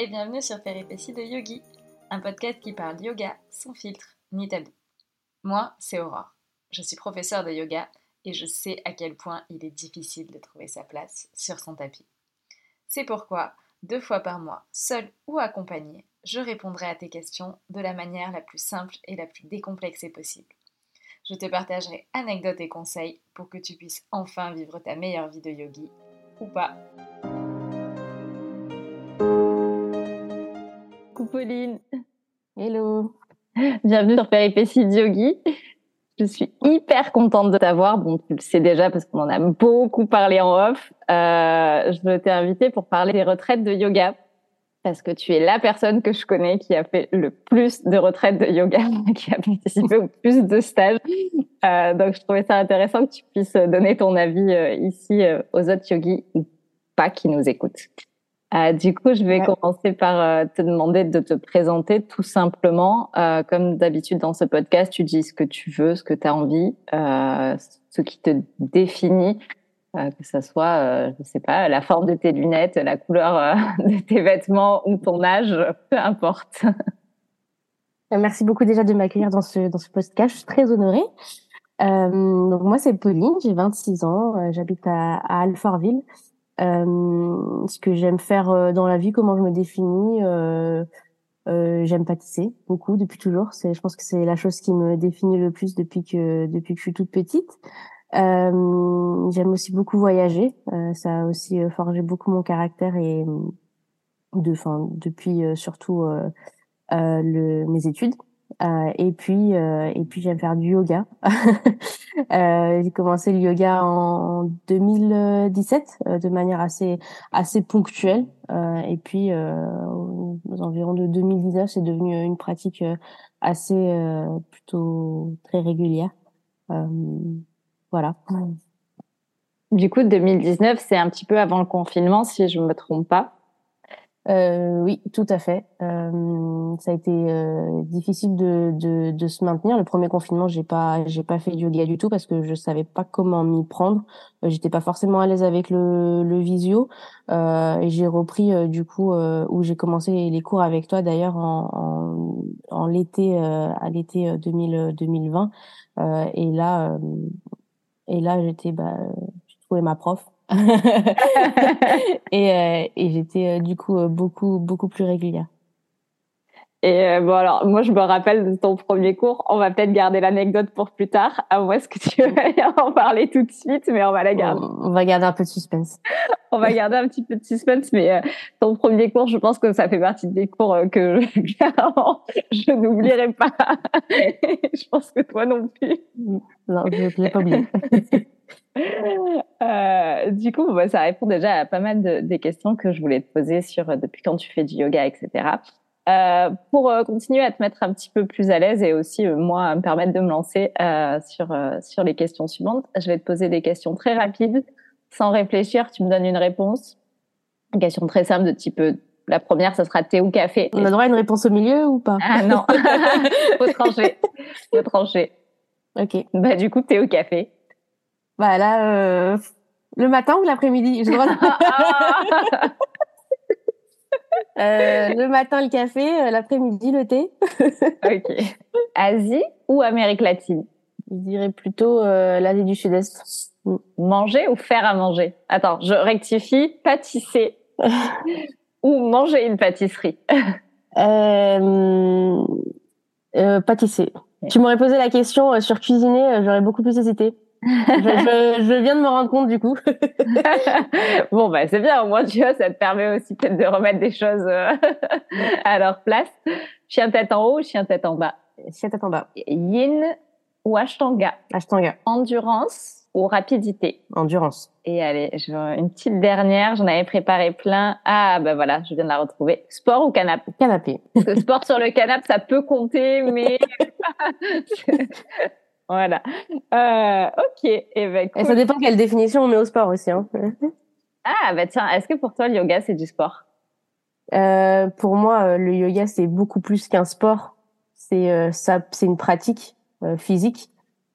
et bienvenue sur Péripéties de Yogi, un podcast qui parle yoga sans filtre ni tabou. Moi, c'est Aurore. Je suis professeure de yoga et je sais à quel point il est difficile de trouver sa place sur son tapis. C'est pourquoi, deux fois par mois, seule ou accompagnée, je répondrai à tes questions de la manière la plus simple et la plus décomplexée possible. Je te partagerai anecdotes et conseils pour que tu puisses enfin vivre ta meilleure vie de yogi ou pas. Pauline. Hello. Bienvenue sur Péripéties de Yogi. Je suis hyper contente de t'avoir. Bon, tu le sais déjà parce qu'on en a beaucoup parlé en off. Euh, je t'ai invité pour parler des retraites de yoga parce que tu es la personne que je connais qui a fait le plus de retraites de yoga, qui a participé au plus de stages. Euh, donc, je trouvais ça intéressant que tu puisses donner ton avis euh, ici aux autres yogis pas qui nous écoutent. Euh, du coup, je vais Ouais. commencer par euh, te demander de te présenter tout simplement. Euh, comme d'habitude dans ce podcast, tu dis ce que tu veux, ce que tu as envie, euh, ce qui te définit, euh, que ce soit, euh, je sais pas, la forme de tes lunettes, la couleur de tes vêtements ou ton âge, peu importe. Merci beaucoup déjà de m'accueillir dans ce, dans ce podcast. Je suis très honorée. Euh, donc moi, c'est Pauline, j'ai 26 ans, j'habite à, à Alfortville. Euh, ce que j'aime faire euh, dans la vie, comment je me définis, euh, j'aime pâtisser beaucoup depuis toujours. C'est, je pense que c'est la chose qui me définit le plus depuis que depuis que je suis toute petite. Euh, j'aime aussi beaucoup voyager. Euh, ça a aussi forgé beaucoup mon caractère et de, enfin, depuis surtout le, mes études. Euh, et puis, euh, et puis j'aime faire du yoga. euh, j'ai commencé le yoga en 2017 euh, de manière assez assez ponctuelle. Et puis, aux environs de 2019, c'est devenu une pratique assez plutôt très régulière. Voilà. Du coup, 2019, c'est un petit peu avant le confinement, si je me trompe pas. Euh, oui, tout à fait. Euh, ça a été euh, difficile de, de, de se maintenir. Le premier confinement, j'ai pas j'ai pas fait de yoga du tout parce que je savais pas comment m'y prendre. Euh, J'étais pas forcément à l'aise avec le, le visio. Euh, et j'ai repris euh, du coup où j'ai commencé les cours avec toi d'ailleurs en, en, en l'été à l'été euh, 2000, 2020. Euh, et là et là j'étais bah j'ai trouvé ma prof. et euh, et j'étais euh, du coup euh, beaucoup beaucoup plus régulière. Et euh, bon, alors, moi, je me rappelle de ton premier cours. On va peut-être garder l'anecdote pour plus tard. À moins que tu veuilles en parler tout de suite, mais on va la garder. On, va garder un peu de suspense. On va garder un petit peu de suspense, mais euh, ton premier cours, je pense que ça fait partie des cours que clairement, je n'oublierai pas. je pense que toi non plus. Non, je ne l'ai pas oublié. Euh, du coup, bah, ça répond déjà à pas mal de, des questions que je voulais te poser sur euh, depuis quand tu fais du yoga, etc. Euh, pour euh, continuer à te mettre un petit peu plus à l'aise et aussi moi à me permettre de me lancer sur sur les questions suivantes, je vais te poser des questions très rapides, sans réfléchir. Tu me donnes une réponse. Une question très simple de type la première, ça sera thé ou café. On a droit à une réponse au milieu ou pas? Ah non, faut trancher, faut trancher. Ok. Bah du coup thé ou café. Bah là, euh, le matin ou l'après-midi droit de- Ah, Euh, Le matin, le café, euh, l'après-midi, le thé. ok. Asie ou Amérique latine? Je dirais plutôt euh, l'Asie du Sud-Est. Mm. Manger ou faire à manger? Attends, je rectifie. Pâtisser ou manger une pâtisserie? Pâtisser. Tu m'aurais posé la question sur cuisiner, j'aurais beaucoup plus hésité. Je, je, je viens de me rendre compte du coup. Bon, bah c'est bien. Au moins, tu vois, ça te permet aussi peut-être de remettre des choses euh, à leur place. Chien tête en haut ou chien tête en bas Si tête en bas. Yin ou Ashtanga? Ashtanga. Endurance ou rapidité? Endurance. Et allez, je une petite dernière. J'en avais préparé plein. Ah, bah voilà, je viens de la retrouver. Sport ou canapé Canapé. Parce que sport sur le canapé, ça peut compter, mais voilà. Euh, ok. Et ben, Et cool. ça dépend quelle définition on met au sport aussi. Hein. Ah bah tiens, est-ce que pour toi le yoga c'est du sport? Euh, pour moi, euh, le yoga c'est beaucoup plus qu'un sport. C'est euh, ça, c'est une pratique euh, physique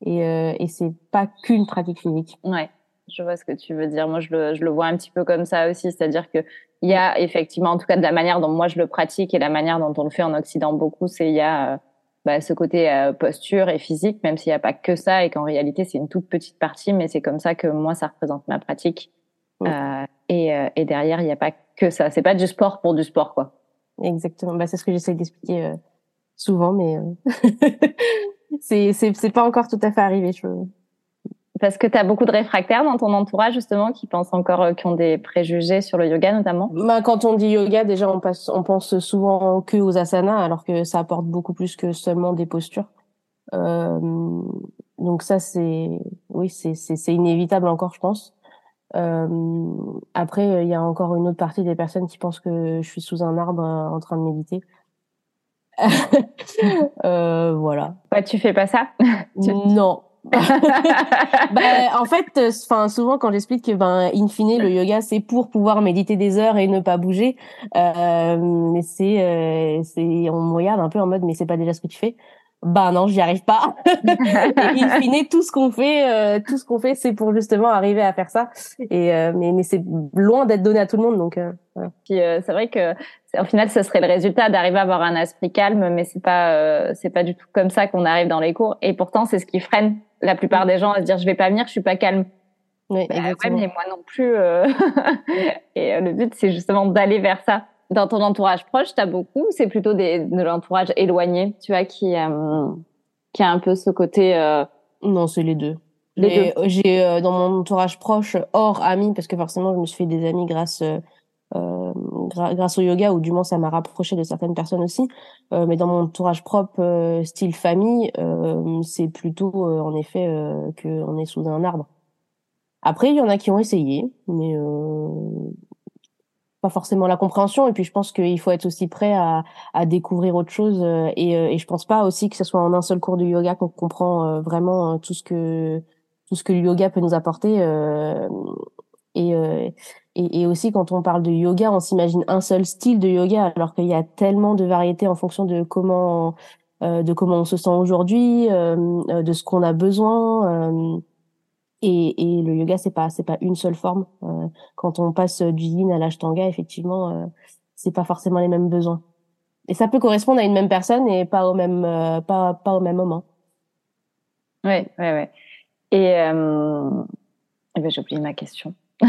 et euh, et c'est pas qu'une pratique physique. Ouais. je vois ce que tu veux dire. Moi, je le, je le vois un petit peu comme ça aussi, c'est-à-dire que il y a effectivement, en tout cas de la manière dont moi je le pratique et la manière dont on le fait en Occident beaucoup, c'est il y a euh, bah, ce côté euh, posture et physique, même s'il n'y a pas que ça et qu'en réalité c'est une toute petite partie, mais c'est comme ça que moi ça représente ma pratique. Euh, et, et, derrière, il n'y a pas que ça. C'est pas du sport pour du sport, quoi. Exactement. Bah, c'est ce que j'essaie d'expliquer souvent, mais c'est c'est pas encore tout à fait arrivé. Je... Parce que tu as beaucoup de réfractaires dans ton entourage, justement, qui pensent encore, euh, qui ont des préjugés sur le yoga, notamment? Bah, Quand on dit yoga, déjà, on, passe, on pense souvent que aux asanas, alors que ça apporte beaucoup plus que seulement des postures. Euh, donc ça, c'est oui, c'est inévitable encore, je pense. Euh, après, il y a encore une autre partie des personnes qui pensent que je suis sous un arbre euh, en train de méditer. euh, voilà. Ouais, tu fais pas ça? Non, bah, en fait, euh, enfin souvent quand j'explique que ben in fine le yoga c'est pour pouvoir méditer des heures et ne pas bouger, euh, mais c'est euh, c'est on me regarde un peu en mode mais c'est pas déjà ce que tu fais. Bah non, j'y arrive pas. et in fine, tout ce qu'on fait, euh, tout ce qu'on fait, c'est pour justement arriver à faire ça. Et euh, mais mais c'est loin d'être donné à tout le monde, donc. Voilà. Puis c'est vrai que au final, ce serait le résultat d'arriver à avoir un esprit calme, mais c'est pas c'est pas du tout comme ça qu'on arrive dans les cours. Et pourtant, c'est ce qui freine la plupart des gens à se dire je vais pas venir, je suis pas calme. Oui, bah, ouais, mais moi non plus. Euh... et euh, le but, c'est justement d'aller vers ça. Dans ton entourage proche, tu as beaucoup, c'est plutôt des, de l'entourage éloigné, tu vois, qui, euh, qui a un peu ce côté. Euh... Non, c'est les deux. Les deux. J'ai dans mon entourage proche, hors amis, parce que forcément, je me suis fait des amis grâce grâce au yoga, ou du moins ça m'a rapproché de certaines personnes aussi. Euh, mais dans mon entourage propre, euh, style famille, c'est plutôt en effet que on est sous un arbre. Après, il y en a qui ont essayé, mais pas forcément la compréhension. Et puis, je pense qu'il faut être aussi prêt à, à découvrir autre chose. Et, et je pense pas aussi que ce soit en un seul cours de yoga qu'on comprend vraiment tout ce que tout ce que le yoga peut nous apporter. et et, et, aussi, quand on parle de yoga, on s'imagine un seul style de yoga, alors qu'il y a tellement de variétés en fonction de comment, euh, de comment on se sent aujourd'hui, euh, euh de ce qu'on a besoin. Euh, et, et, le yoga, c'est pas, c'est pas une seule forme. Euh, quand on passe du yin à l'ashtanga, effectivement, c'est pas forcément les mêmes besoins. Et ça peut correspondre à une même personne et pas au même, pas, pas au même moment. Ouais, ouais, ouais. Et, euh... eh ben, j'ai oublié ma question.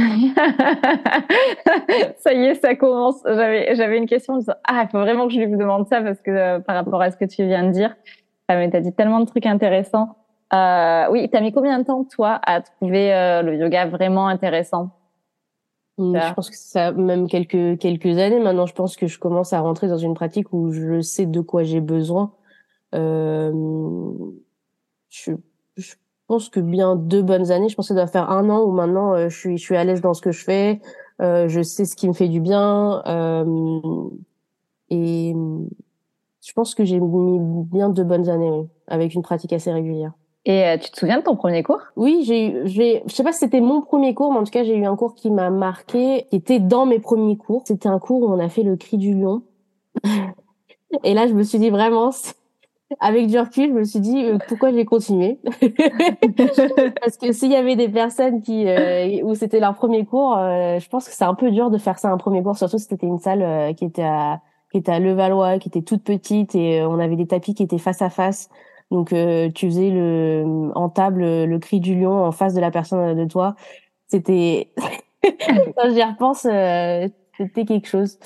ça y est, ça commence. J'avais, j'avais une question. Ah, il faut vraiment que je lui demande ça parce que euh, par rapport à ce que tu viens de dire, ah, mais t'as dit tellement de trucs intéressants. Euh, oui, t'as mis combien de temps toi à trouver euh, le yoga vraiment intéressant? Mmh, Je pense que ça même quelques quelques années maintenant. Je pense que je commence à rentrer dans une pratique où je sais de quoi j'ai besoin. Euh, je je pense que bien deux bonnes années. Je pense que ça doit faire un an où maintenant euh, je suis je suis à l'aise dans ce que je fais. Euh, je sais ce qui me fait du bien. Euh, et je pense que j'ai mis bien deux bonnes années oui, avec une pratique assez régulière. Et euh, tu te souviens de ton premier cours? Oui, j'ai j'ai je sais pas si c'était mon premier cours, mais en tout cas j'ai eu un cours qui m'a marqué, qui était dans mes premiers cours. C'était un cours où on a fait le cri du lion. et là, je me suis dit vraiment, avec du recul, je me suis dit euh, pourquoi j'ai continué? Parce que s'il y avait des personnes qui euh, où c'était leur premier cours, euh, je pense que c'est un peu dur de faire ça un premier cours, surtout si c'était une salle qui était à qui était à Levallois, qui était toute petite et on avait des tapis qui étaient face à face. Donc tu faisais le en table le cri du lion en face de la personne de toi. C'était quand j'y repense, c'était quelque chose.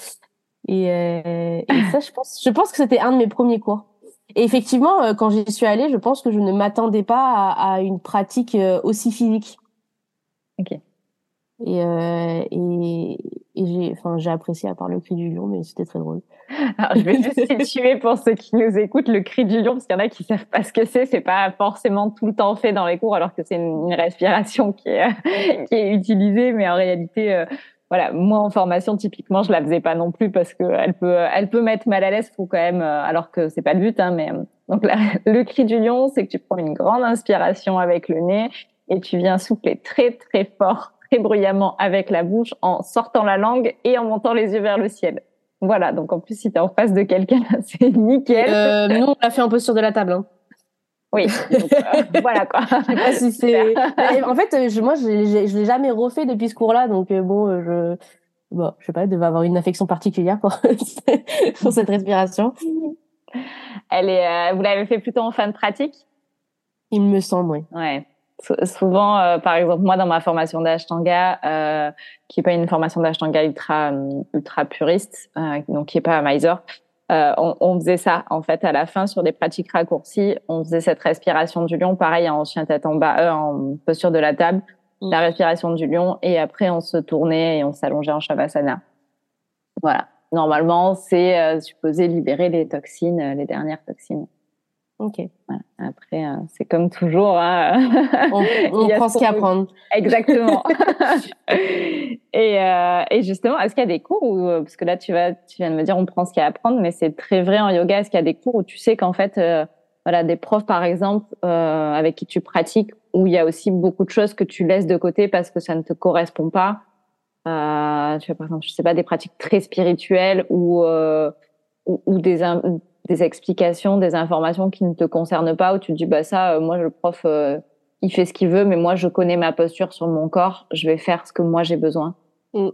Et, et ça, je pense, je pense que c'était un de mes premiers cours. Et effectivement, euh, quand j'y suis allée, je pense que je ne m'attendais pas à, à, une pratique euh, aussi physique. Ok. Et, euh, et, et j'ai, enfin, j'ai apprécié à part le cri du lion, mais c'était très drôle. Alors, je vais juste situer pour ceux qui nous écoutent le cri du lion, parce qu'il y en a qui savent pas ce que c'est. C'est pas forcément tout le temps fait dans les cours, alors que c'est une, une, respiration qui est, qui est utilisée, mais en réalité, voilà, moi en formation typiquement, je la faisais pas non plus parce que elle peut, elle peut mettre mal à l'aise. Faut quand même, euh, alors que c'est pas le but, hein, mais euh, donc le cri du lion, c'est que tu prends une grande inspiration avec le nez et tu viens souffler très très fort, très bruyamment avec la bouche, en sortant la langue et en montant les yeux vers le ciel. Voilà, donc en plus si tu es en face de quelqu'un, c'est nickel. Euh, nous on l'a fait un peu sur de la table. Hein. Oui, voilà quoi. je sais pas si c'est. en fait, je, moi, je, je, l'ai jamais refait depuis ce cours-là, donc bon, je, bon, je sais pas, devais avoir une affection particulière pour, pour cette respiration. Elle est, vous l'avez fait plutôt en fin de pratique? Il me semble, oui. Ouais souvent, euh, par exemple, moi dans ma formation d'Ashtanga, euh, qui est pas une formation d'Ashtanga ultra ultra puriste, euh, donc qui est pas à Mysore, euh, on, on, faisait ça en fait à la fin sur des pratiques raccourcies. On faisait cette respiration du lion, pareil en chien tête en bas, euh, en posture de la table, la mm. respiration du lion, et après on se tournait et on s'allongeait en shavasana. Voilà. Normalement, c'est supposé libérer les toxines, les dernières toxines. Ok. Après, euh, c'est comme toujours. Hein. On, on prend ce qu'il y a à prendre. Exactement. et, euh, et, justement, est-ce qu'il y a des cours où, euh, parce que là, tu vas, tu viens de me dire, on prend ce qu'il y a à apprendre, mais c'est très vrai en yoga. Est-ce qu'il y a des cours où tu sais qu'en fait, euh, voilà, des profs, par exemple, avec qui tu pratiques, où il y a aussi beaucoup de choses que tu laisses de côté parce que ça ne te correspond pas. tu vois, par exemple, je sais pas, des pratiques très spirituelles ou, ou des des explications, des informations qui ne te concernent pas, où tu dis bah ça, euh, moi le prof, euh, il fait ce qu'il veut, mais moi je connais ma posture sur mon corps, je vais faire ce que moi j'ai besoin. Mm.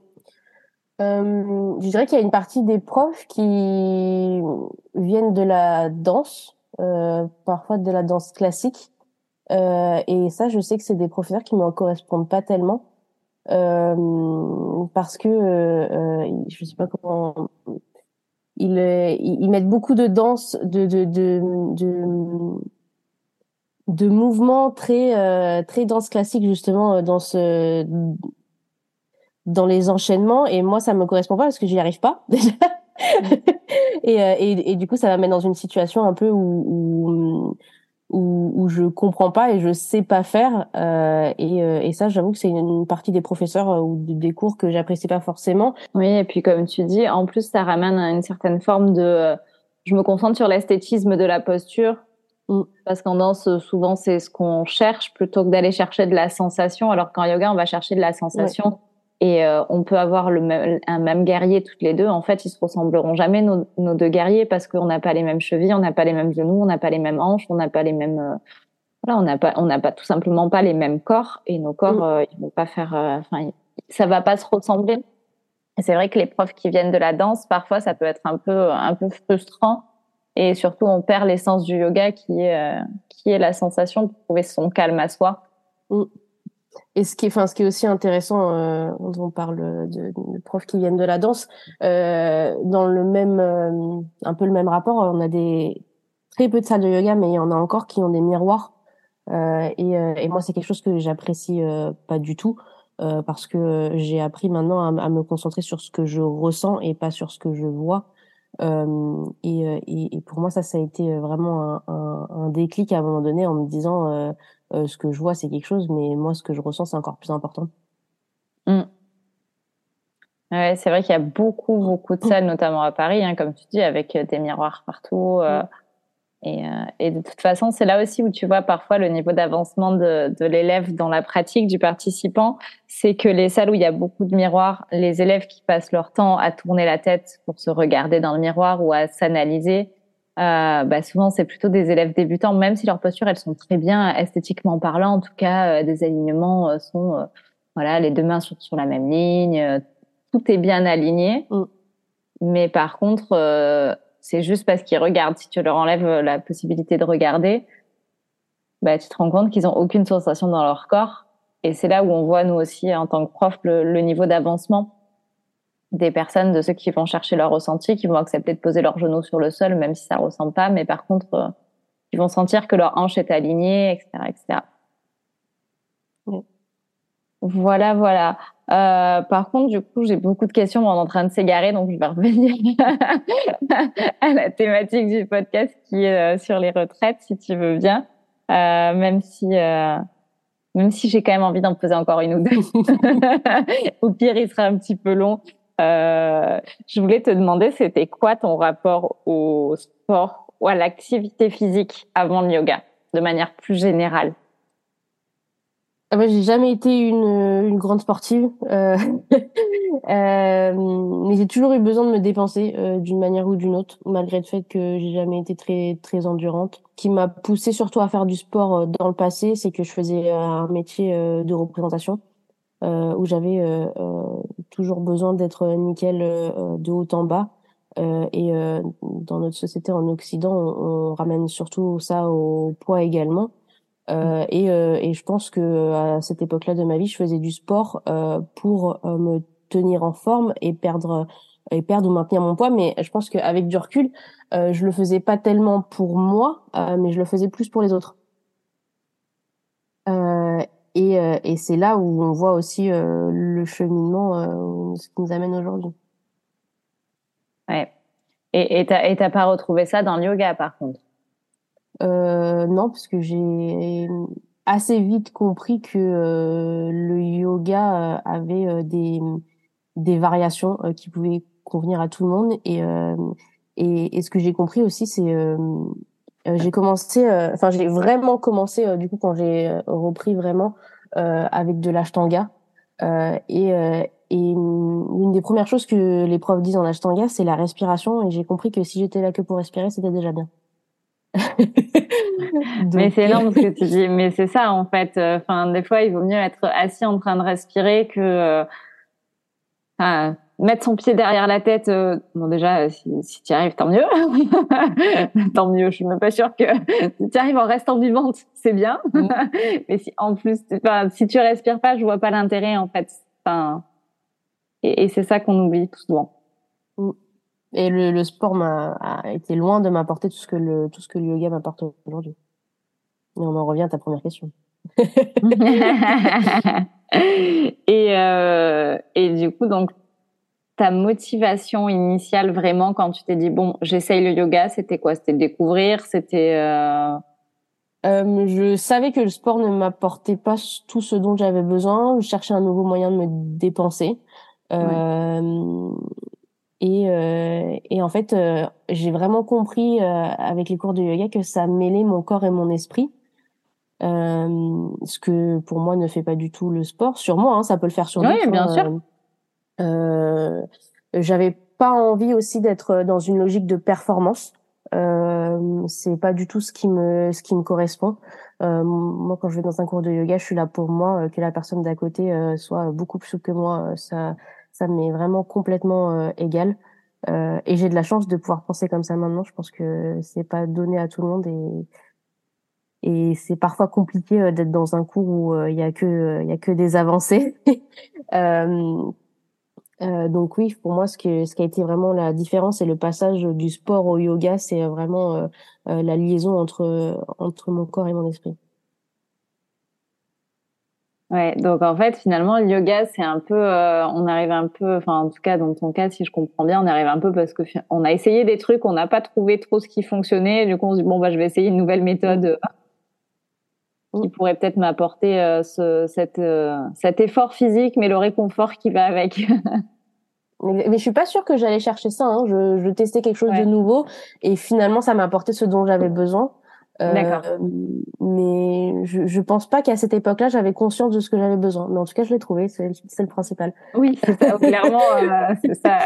Euh, je dirais qu'il y a une partie des profs qui viennent de la danse, euh, parfois de la danse classique, euh, et ça, je sais que c'est des professeurs qui me correspondent pas tellement. parce que je sais pas comment ils, ils mettent beaucoup de danse, de, de, de, de, de mouvements très, euh, très danse classique, justement, euh, dans ce, dans les enchaînements. Et moi, ça me correspond pas parce que j'y arrive pas, déjà. et, euh, et, et, du coup, ça va mettre dans une situation un peu où, où où, où je comprends pas et je sais pas faire euh, et, euh, et ça j'avoue que c'est une partie des professeurs euh, ou des cours que j'apprécie pas forcément. Oui et puis comme tu dis en plus ça ramène à une certaine forme de je me concentre sur l'esthétisme de la posture. Mm. parce qu'en danse souvent c'est ce qu'on cherche plutôt que d'aller chercher de la sensation. Alors qu'en yoga on va chercher de la sensation et euh, on peut avoir le même, un même guerrier toutes les deux. En fait, ils se ressembleront jamais nos, nos deux guerriers parce qu'on n'a pas les mêmes chevilles, on n'a pas les mêmes genoux, on n'a pas les mêmes hanches, on n'a pas les mêmes. Euh, voilà, on n'a pas, on n'a pas tout simplement pas les mêmes corps et nos corps, mm. euh, ils vont pas faire. Enfin, ça va pas se ressembler. Et c'est vrai que les profs qui viennent de la danse, parfois, ça peut être un peu, un peu frustrant. Et surtout, on perd l'essence du yoga qui est, qui est la sensation de trouver son calme à soi. Mm. Et ce qui est, enfin, ce qui est aussi intéressant, euh, on parle de, de, profs qui viennent de la danse, euh, dans le même, euh, un peu le même rapport, on a des très peu de salles de yoga, mais il y en a encore qui ont des miroirs. Euh, et, euh, et, moi, c'est quelque chose que j'apprécie euh, pas du tout, parce que j'ai appris maintenant à, à, me concentrer sur ce que je ressens et pas sur ce que je vois. Et, et, et, pour moi, ça, ça a été vraiment un, un, un, déclic à un moment donné en me disant euh, ce que je vois, c'est quelque chose, mais moi, ce que je ressens, c'est encore plus important. Mmh. Ouais, c'est vrai qu'il y a beaucoup, beaucoup de salles, notamment à Paris, hein, comme tu dis, avec euh, des miroirs partout. Euh, mm. et, euh, et, de toute façon, c'est là aussi où tu vois parfois le niveau d'avancement de, de l'élève dans la pratique du participant. C'est que les salles où il y a beaucoup de miroirs, les élèves qui passent leur temps à tourner la tête pour se regarder dans le miroir ou à s'analyser, euh, bah souvent c'est plutôt des élèves débutants, même si leurs postures elles sont très bien esthétiquement parlant. En tout cas, euh, des alignements euh, sont euh, voilà les deux mains sont sur la même ligne, tout est bien aligné. Mm. Mais par contre, c'est juste parce qu'ils regardent. Si tu leur enlèves la possibilité de regarder, bah tu te rends compte qu'ils ont aucune sensation dans leur corps. Et c'est là où on voit nous aussi en tant que prof le, le niveau d'avancement des personnes, de ceux qui vont chercher leur ressenti, qui vont accepter de poser leurs genoux sur le sol, même si ça ressemble pas, mais par contre, euh, ils vont sentir que leur hanche est alignée, etc., etc. Voilà, voilà. Euh, par contre, du coup, j'ai beaucoup de questions. On est en train de s'égarer, donc je vais revenir à la thématique du podcast qui est euh, sur les retraites, si tu veux bien. Euh, même si, euh, même si j'ai quand même envie d'en poser encore une ou deux. Au pire, il sera un petit peu long. Euh, je voulais te demander, c'était quoi ton rapport au sport ou à l'activité physique avant le yoga, de manière plus générale? Ah bah, j'ai jamais été une, une grande sportive, euh, euh, mais j'ai toujours eu besoin de me dépenser euh, d'une manière ou d'une autre, malgré le fait que j'ai jamais été très très endurante. Ce qui m'a poussé surtout à faire du sport euh, dans le passé, c'est que je faisais un métier euh, de représentation où j'avais toujours besoin d'être nickel de haut en bas. et dans notre société en Occident, on, on ramène surtout ça au poids également. Euh, et, euh, et, je pense que à cette époque-là de ma vie, je faisais du sport euh, pour euh, me tenir en forme et perdre et perdre ou maintenir mon poids. Mais je pense qu'avec du recul, euh, je le faisais pas tellement pour moi, mais je le faisais plus pour les autres. Et, et c'est là où on voit aussi le cheminement, ce qui nous amène aujourd'hui. Ouais. Et et t'as pas retrouvé ça dans le yoga par contre? Euh, non, parce que j'ai assez vite compris que euh, le yoga euh, avait euh, des, des variations qui pouvaient convenir à tout le monde. Et, et, et, ce que j'ai compris aussi, c'est j'ai commencé, enfin j'ai vraiment commencé du coup quand j'ai repris vraiment avec de l'ashtanga. et et une des premières choses que les profs disent en ashtanga, c'est la respiration. Et j'ai compris que si j'étais là que pour respirer, c'était déjà bien. mais c'est énorme ce que tu dis. Mais c'est ça en fait. Enfin, des fois, il vaut mieux être assis en train de respirer que euh, mettre son pied derrière la tête. Euh, bon, déjà, si, si tu y arrives, tant mieux. tant mieux. Je suis même pas sûre que si tu arrives en restant vivante, c'est bien. Mm. mais si en plus, enfin, si tu respires pas, je vois pas l'intérêt en fait. Enfin, et, et c'est ça qu'on oublie tout souvent. Mm. Et le, le sport m'a a été loin de m'apporter tout ce que le tout ce que le yoga m'apporte aujourd'hui. Et on en revient à ta première question. et euh, et du coup donc ta motivation initiale vraiment quand tu t'es dit bon j'essaye le yoga c'était quoi? C'était découvrir c'était euh... Euh, je savais que le sport ne m'apportait pas tout ce dont j'avais besoin. Je cherchais un nouveau moyen de me dépenser. Euh, et, euh, et en fait, euh, j'ai vraiment compris euh, avec les cours de yoga que ça mêlait mon corps et mon esprit. Euh, ce que pour moi ne fait pas du tout le sport. Sur moi, hein, ça peut le faire sur. Oui, bien sûr. J'avais pas envie aussi d'être dans une logique de performance. Euh, c'est pas du tout ce qui me ce qui me correspond. Euh, moi, quand je vais dans un cours de yoga, je suis là pour moi, que la personne d'à côté soit beaucoup plus souple que moi. Ça ça m'est vraiment complètement euh, égal. Euh, et j'ai de la chance de pouvoir penser comme ça maintenant. Je pense que c'est pas donné à tout le monde et et c'est parfois compliqué euh, d'être dans un cours où il y a que il y a que des avancées. euh, donc oui, pour moi, ce qui, ce qui a été vraiment la différence et le passage du sport au yoga, c'est vraiment la liaison entre entre mon corps et mon esprit. Ouais, donc en fait, finalement, le yoga, c'est un peu, euh, on arrive un peu, enfin, en tout cas, dans ton cas, si je comprends bien, on arrive un peu parce que on a essayé des trucs, on n'a pas trouvé trop ce qui fonctionnait, du coup, on se dit, bon, bah, je vais essayer une nouvelle méthode euh, qui pourrait peut-être m'apporter euh, ce, cette, cet effort physique, mais le réconfort qui va avec. mais, mais, je suis pas sûre que j'allais chercher ça, hein. je, je testais quelque chose de nouveau, et finalement, ça m'a apporté ce dont j'avais besoin. D'accord. Euh, mais je, je pense pas qu'à cette époque-là, j'avais conscience de ce que j'avais besoin. Mais en tout cas, je l'ai trouvé, c'est le principal. Oui, ça. Clairement, euh, c'est ça.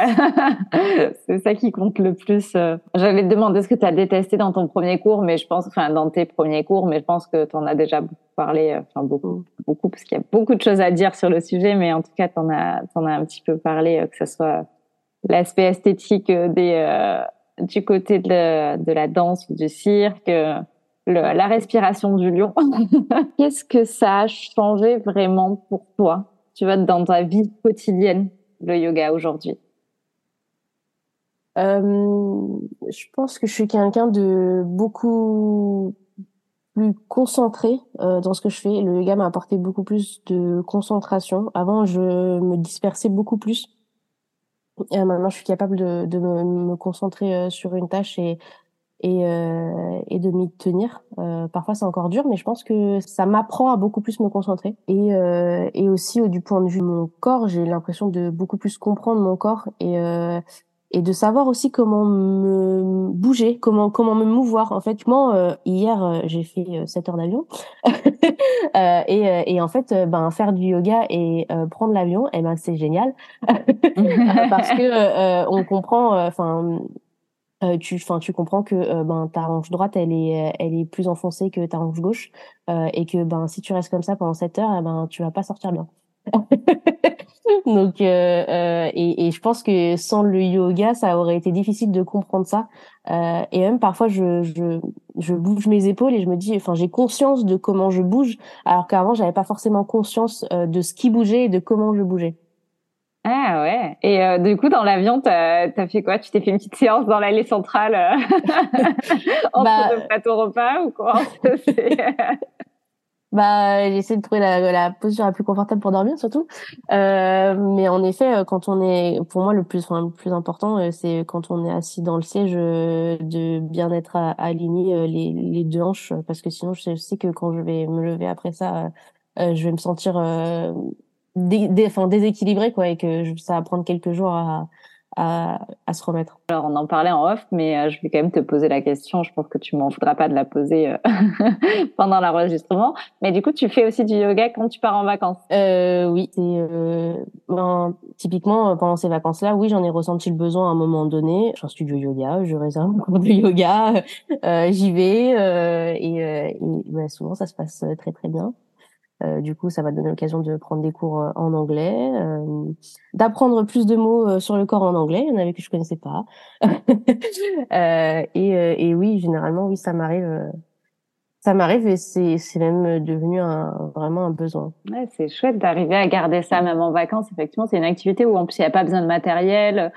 c'est ça qui compte le plus. Euh. J'allais te demander ce que tu as détesté dans ton premier cours, mais je pense, enfin, dans tes premiers cours, mais je pense que tu en as déjà beaucoup parlé, euh, enfin, beaucoup, mm. beaucoup, parce qu'il y a beaucoup de choses à dire sur le sujet, mais en tout cas, tu en as, en as un petit peu parlé, que ce soit l'aspect esthétique des, du côté de, de la danse ou du cirque, la respiration du lion. Qu'est-ce que ça a changé vraiment pour toi, tu vois, dans ta vie quotidienne, le yoga aujourd'hui? Euh, Je pense que je suis quelqu'un de beaucoup plus concentré euh, dans ce que je fais. Le yoga m'a apporté beaucoup plus de concentration. Avant, je me dispersais beaucoup plus. Et maintenant, je suis capable de, me, me, concentrer euh, sur une tâche et et, euh, et de m'y tenir. Euh, parfois c'est encore dur, mais je pense que ça m'apprend à beaucoup plus me concentrer. Et, euh, et aussi du point de vue de mon corps, j'ai l'impression de beaucoup plus comprendre mon corps et, euh, et de savoir aussi comment me bouger, comment comment me mouvoir. En fait, moi euh, hier euh, j'ai fait 7 heures d'avion euh, et, et en fait ben faire du yoga et prendre l'avion, eh ben c'est génial parce que on comprend enfin tu, enfin, tu comprends que ben ta hanche droite, elle est, elle est plus enfoncée que ta hanche gauche, et que ben si tu restes comme ça pendant 7 heures, eh ben tu vas pas sortir bien. Donc, euh, euh, et, et, je pense que sans le yoga, ça aurait été difficile de comprendre ça. Euh, et même parfois, je, je, je bouge mes épaules et je me dis, enfin, j'ai conscience de comment je bouge, alors qu'avant, j'avais pas forcément conscience euh, de ce qui bougeait et de comment je bougeais. Ah ouais. Et euh, du coup, dans l'avion, t'as as fait quoi? Tu t'es fait une petite séance dans l'allée centrale entre bah, deux plateaux repas ou quoi? Bah, j'essaie de trouver la, la, posture la plus confortable pour dormir, surtout. Euh, mais en effet, euh, quand on est, pour moi, le plus, enfin, le plus important, euh, c'est quand on est assis dans le siège, euh, de bien être aligné les, les deux hanches, parce que sinon, je sais, que quand je vais me lever après ça, je vais me sentir dé, dé, enfin, déséquilibré, quoi, et que ça va prendre quelques jours à, à, à, se remettre. Alors, on en parlait en off, mais euh, je vais quand même te poser la question. Je pense que tu m'en voudras pas de la poser euh, pendant l'enregistrement. Mais du coup, tu fais aussi du yoga quand tu pars en vacances? Euh, Oui. Euh, ben, typiquement, pendant ces vacances-là, oui, j'en ai ressenti le besoin à un moment donné. J'ai un studio yoga, je réserve un cours de yoga, j'y vais et, et ben, souvent, ça se passe très très bien. Euh, du coup, ça va donner l'occasion de prendre des cours euh, en anglais, euh, d'apprendre plus de mots sur le corps en anglais. Il y en avait que je connaissais pas. et, et, oui, généralement, oui, ça m'arrive. ça m'arrive et c'est c'est même devenu un, vraiment un besoin. Ouais, c'est chouette d'arriver à garder ça même en vacances. Effectivement, c'est une activité où en plus il n'y a pas besoin de matériel.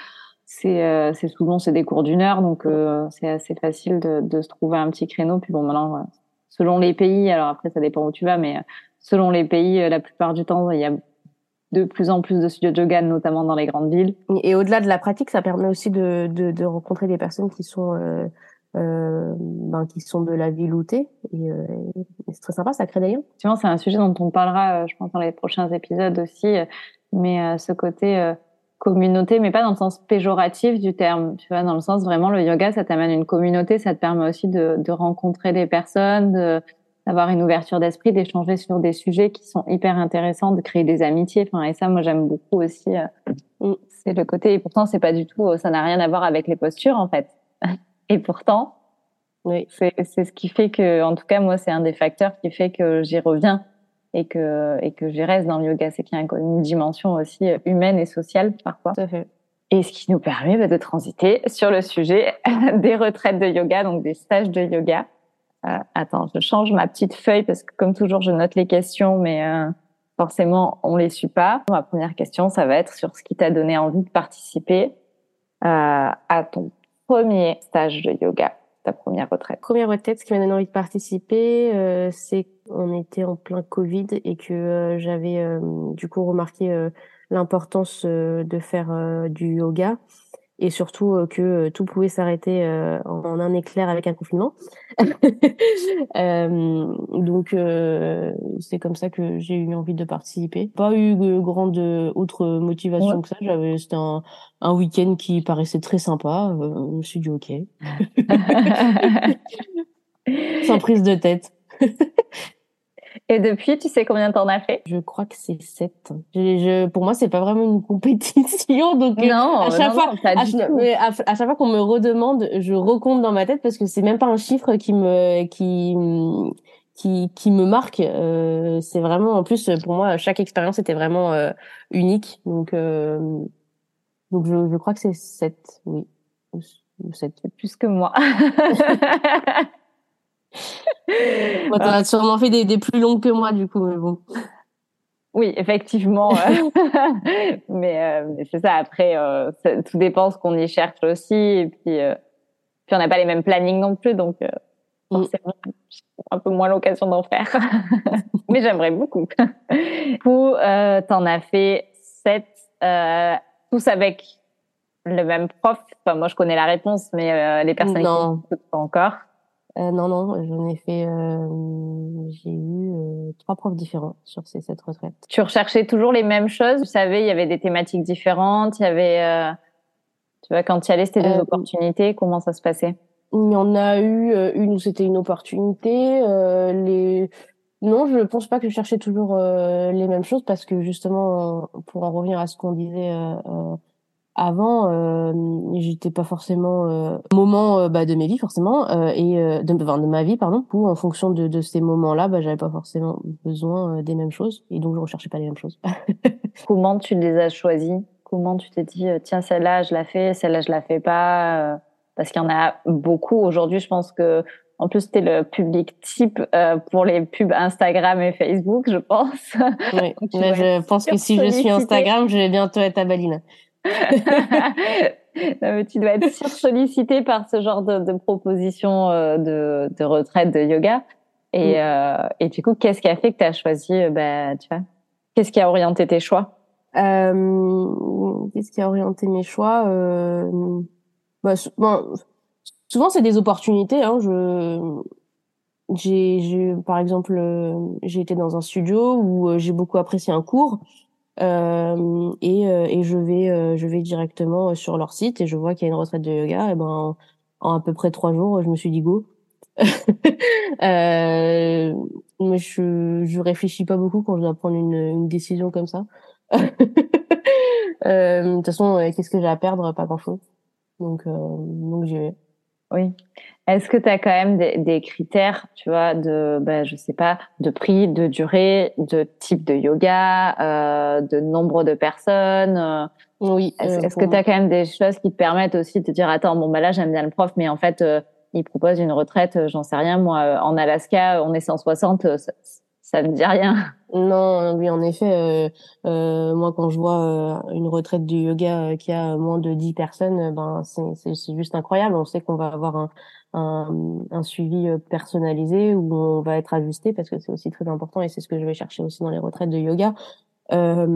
C'est c'est souvent c'est des cours d'une heure, donc c'est assez facile de, de se trouver un petit créneau. Puis bon, maintenant, selon les pays, alors après ça dépend où tu vas, mais selon les pays, euh, la plupart du temps, il y a de plus en plus de studios de yoga, notamment dans les grandes villes. Et au-delà de la pratique, ça permet aussi de, de, de rencontrer des personnes qui sont euh, euh, ben, qui sont de la ville où t'es. Et, euh, c'est très sympa, ça crée des liens. Effectivement, c'est un sujet dont on parlera, euh, je pense, dans les prochains épisodes aussi. Mais ce côté communauté, mais pas dans le sens péjoratif du terme. Tu vois, dans le sens vraiment, le yoga, ça t'amène une communauté, ça te permet aussi de, de rencontrer des personnes, de d'avoir une ouverture d'esprit, d'échanger sur des sujets qui sont hyper intéressants, de créer des amitiés. Enfin, et ça, moi, j'aime beaucoup aussi. Euh, mm. c'est le côté. Et pourtant, c'est pas du tout. Ça n'a rien à voir avec les postures, en fait. Et pourtant, oui. c'est ce qui fait que, en tout cas, moi, c'est un des facteurs qui fait que j'y reviens et que et que j'y reste dans le yoga. C'est qu'il y a une dimension aussi humaine et sociale parfois. Tout à fait. Et ce qui nous permet bah, de transiter sur le sujet des retraites de yoga, donc des stages de yoga. Euh, attends, je change ma petite feuille parce que comme toujours, je note les questions, mais euh, forcément, on les suit pas. Ma première question, ça va être sur ce qui t'a donné envie de participer euh, à ton premier stage de yoga, ta première retraite. Première retraite, ce qui m'a donné envie de participer, euh, c'est qu'on était en plein Covid et que euh, j'avais du coup remarqué l'importance de faire du yoga et surtout euh, que euh, tout pouvait s'arrêter euh, en un éclair avec un confinement. donc c'est comme ça que j'ai eu envie de participer. Pas eu grande autre motivation que ça. J'avais c'était un, un week-end qui paraissait très sympa. je me suis dit ok, sans prise de tête. Et depuis, tu sais combien t'en as fait? Je crois que c'est 7. Je, pour moi, c'est pas vraiment une compétition, donc euh, non, à chaque fois, à, chaque fois qu'on me redemande, je recompte dans ma tête parce que c'est même pas un chiffre qui me qui qui, qui me marque. Euh, c'est vraiment, en plus, pour moi, chaque expérience était vraiment euh, unique, donc euh, donc je, je crois que c'est 7, oui. 7. Plus que moi. Bon, t'en as sûrement fait des, des, plus longues que moi, du coup, mais bon. Oui, effectivement. Euh, mais, euh, mais c'est ça. Après, euh, tout dépend ce qu'on y cherche aussi. Et puis, puis on n'a pas les mêmes plannings non plus, donc mm. forcément, un peu moins l'occasion d'en faire. mais j'aimerais beaucoup. Ou t'en as fait sept, tous avec le même prof? Enfin, moi, je connais la réponse, mais les personnes non. qui ne pas encore. Euh, non, non, j'en ai fait. Euh, j'ai eu euh, trois profs différents sur ces sept retraites. Tu recherchais toujours les mêmes choses? Tu savais, il y avait des thématiques différentes. Il y avait. Tu vois, quand tu y allais, c'était des opportunités? Comment ça se passait? Il y en a eu une où c'était une opportunité. les non, je pense pas que je cherchais toujours les mêmes choses parce que justement, pour en revenir à ce qu'on disait avant euh, j'étais pas forcément euh, moment euh, bah, de mes vies forcément euh, et euh, de, enfin, de ma vie pardon où en fonction de, de ces moments là bah, j'avais pas forcément besoin des mêmes choses et donc je recherchais pas les mêmes choses comment tu les as choisis comment tu t'es dit tiens celle-là je la fais celle-là je la fais pas parce qu'il y en a beaucoup aujourd'hui je pense que en plus, c'était le public type pour les pubs Instagram et Facebook, je pense. Oui, mais je pense que si je suis Instagram, je vais bientôt être à Baline. Tu dois être sursollicité par ce genre de, de propositions euh, de, de, retraite de yoga. Et, euh, et du coup, qu'est-ce qui a fait que tu as choisi, euh, bah, tu vois, qu'est-ce qui a orienté tes choix? Euh, Qu'est-ce qui a orienté mes choix? Euh, bah, bon, Souvent, c'est des opportunités. Hein, je, j'ai, par exemple, j'ai été dans un studio où j'ai beaucoup apprécié un cours. Euh, et, euh, et je vais euh, je vais directement sur leur site et je vois qu'il y a une retraite de yoga. Et ben en, à peu près trois jours je me suis dit go. Euh, mais je je réfléchis pas beaucoup quand je dois prendre une, une décision comme ça. De toute façon qu'est-ce que j'ai à perdre? Pas grand chose donc donc j'y vais oui est-ce que tu as quand même des, des, critères, tu vois, de, ben, je sais pas, de prix, de durée, de type de yoga, euh, de nombre de personnes euh, Oui. Est-ce que tu as quand même des choses qui te permettent aussi de te dire, attends, bon, bah là, j'aime bien le prof, mais en fait, euh, il propose une retraite, j'en sais rien. Moi, en Alaska, on est 160, ça, ne dit rien. Non, oui, en effet, euh, moi, quand je vois une retraite du yoga qui a moins de 10 personnes, ben, c'est juste incroyable. On sait qu'on va avoir un, un, un, suivi euh, personnalisé où on va être ajusté parce que c'est aussi très important et c'est ce que je vais chercher aussi dans les retraites de yoga. Euh,